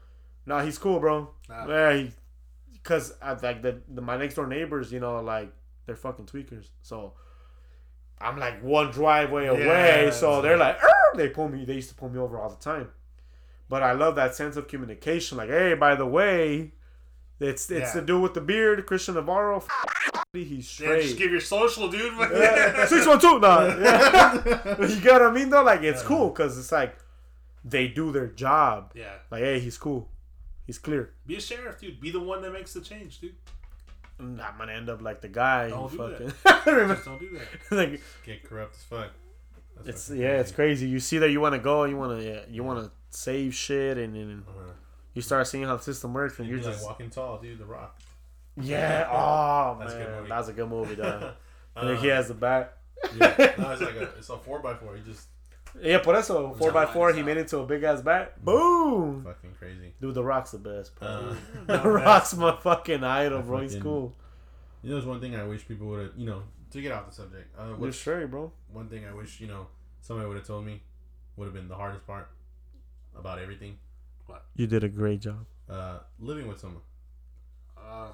Nah, he's cool, bro.
Nah.
Yeah, he, because uh, like the, the my next door neighbors, you know, like they're fucking tweakers. So I'm like one driveway away.
Yeah,
so they're
like-
"Er," they pull me. They used to pull me over all the time. But I love that sense of communication. Like, hey, by the way, it's it's
Yeah.
the dude with the beard, Christian Navarro. He's
Yeah,
straight.
just give your social, dude. yeah.
Six one two. Nah. Yeah. you get what I mean though? Like it's cool because it's like they do their job.
yeah.
Like, hey, he's cool. He's clear.
Be a sheriff, dude. Be the one that makes the change, dude.
And I'm gonna end up like the guy.
Don't do
fucking
Just don't do that.
like
Get corrupt as fuck. That's
it's yeah, it's
crazy.
crazy. You see that you want to go, you want to yeah, you want to save shit, and then
Uh-huh.
you start seeing how the system works, and
You're
you're
like
just
walking tall, dude. The Rock.
yeah. Oh
That's a good
man,
movie.
that's a good movie, dog. and
Uh,
he has the bat.
yeah. No, it's like a it's a four by four. He just
Yeah, por eso four by four.
lights
He made it into a big ass bat. Boom.
fucking crazy.
Dude, the Rock's the best, bro.
Uh,
the Rock's my fucking idol,
I
bro. He's cool.
you know, there's one thing I wish people would have. You know, to get off the subject. Uh,
You're
what's
straight, bro.
one thing I wish you know somebody would have told me would have been the hardest part about everything. What?
You did a great job.
Uh, living with someone.
Uh,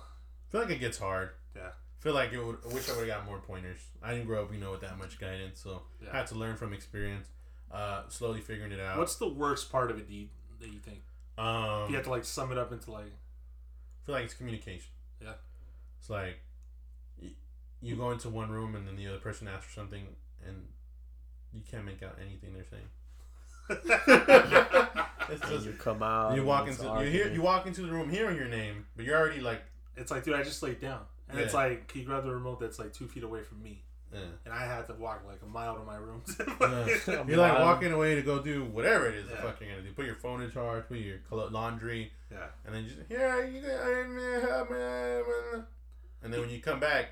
feel like it gets hard.
Yeah.
Feel like it would. I wish I would have got more pointers. I didn't grow up, you know, with that much guidance, so
Yeah.
I had to learn from experience. Uh, slowly figuring it out.
what's the worst part of it, do you, that you think?
um?
If you have to like sum it up into like,
I feel like it's communication.
Yeah.
It's like y- you go into one room and then the other person asks for something and you can't make out anything they're saying. It's
And
just,
you come out.
you walk into you hear you walk into the room hearing your name, but you're already like,
it's like, dude, I just laid down, and it's like, can you grab the remote that's like two feet away from me,
eh.
and I had to walk like a mile to my room.
Yeah. you're like walking away to go do whatever it is the fuck you're gonna do. Put your phone in charge, put your laundry,
yeah.
and then just yeah, you and then when you come back.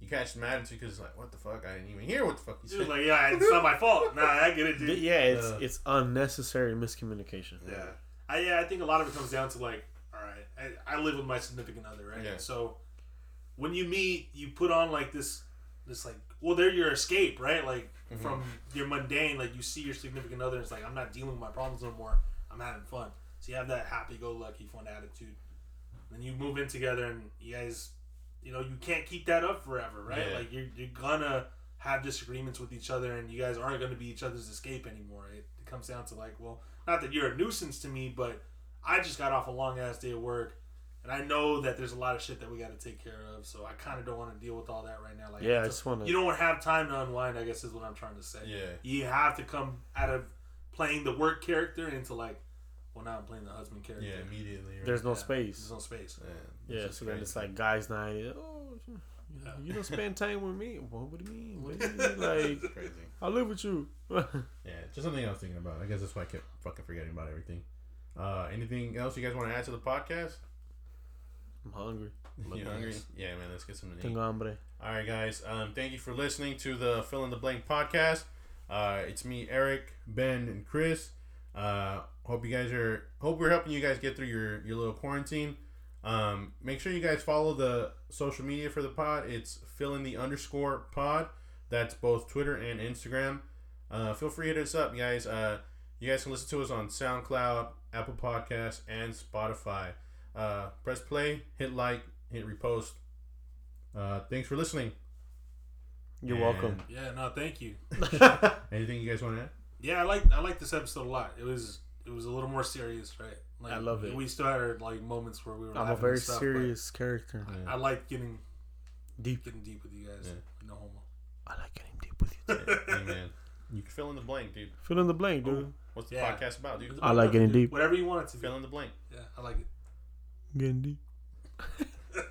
You catch some attitude because it's like, what the fuck? I didn't even hear what the fuck you
Dude,
said.
like, yeah, it's not my fault. Nah, I get it, dude.
yeah, it's
Uh.
it's unnecessary miscommunication.
Yeah. I yeah, I think a lot of it comes down to like, all right, I, I live with my significant other, right?
Yeah.
So when you meet, you put on like this, this like, well, they're your escape, right? Like mm-hmm. from your mundane, like you see your significant other, and it's like I'm not dealing with my problems no more. I'm having fun. So you have that happy-go-lucky, fun attitude. Then you move in together, and you guys, you know, you can't keep that up forever, right?
Yeah.
Like you're you're gonna have disagreements with each other, and you guys aren't gonna be each other's escape anymore. It, it comes down to like, well, not that you're a nuisance to me, but I just got off a long ass day of work. And I know that there's a lot of shit that we got to take care of, so I kind of don't want to deal with all that right now. Like,
Yeah, I just wanna-
You don't have time to unwind. I guess is what I'm trying to say.
Yeah.
You have to come out of playing the work character into like, well, now I'm playing the husband character.
Yeah, immediately. right?
There's no
Yeah,
space.
There's no space.
Yeah,
Yeah,
it's
so then
crazy.
it's like guys' night. Oh,
Yeah.
you don't spend time with me. What, what do you mean? What do you mean? Like,
crazy.
I live with you.
Yeah, just something I was thinking about. I guess that's why I kept fucking forgetting about everything. Uh, anything else you guys want to add to the podcast?
I'm hungry.
Look
you hungry? Yeah, man. Let's get some to eat.
Tengo hambre.
All right, guys. Um, thank you for listening to the Fill in the Blank podcast. Uh, it's me, Eric, Ben, and Chris. Uh, hope you guys are. Hope we're helping you guys get through your your little quarantine. Um, make sure you guys follow the social media for the pod. It's fill in the underscore pod. That's both Twitter and Instagram. Uh, feel free to hit us up, guys. Uh, you guys can listen to us on SoundCloud, Apple Podcasts, and Spotify. Uh, press play, hit like, hit repost. Uh, thanks for listening.
You're
And-
welcome.
Yeah. No, thank you.
Anything you guys want to add?
Yeah, I like I like this episode a lot. It was it was a little more serious, right? Like,
I love it.
We still had like moments where we were.
I'm a very
stuff,
serious character.
Yeah.
I like getting
Deep.
getting deep with you guys.
Yeah.
No homo.
I like getting deep with you.
hey, man. You can fill in the blank, dude.
Fill in the blank, dude.
What's the
Yeah.
podcast about, dude?
I like getting deep.
Whatever you want it to be.
Fill in the blank.
Yeah, I like it.
Getting deep.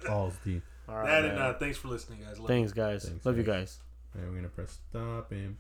All's deep.
All right.
that
man.
and uh, thanks for listening, guys. Love.
Thanks, guys.
Thanks,
Love you
guys.
guys.
And we're gonna press stop and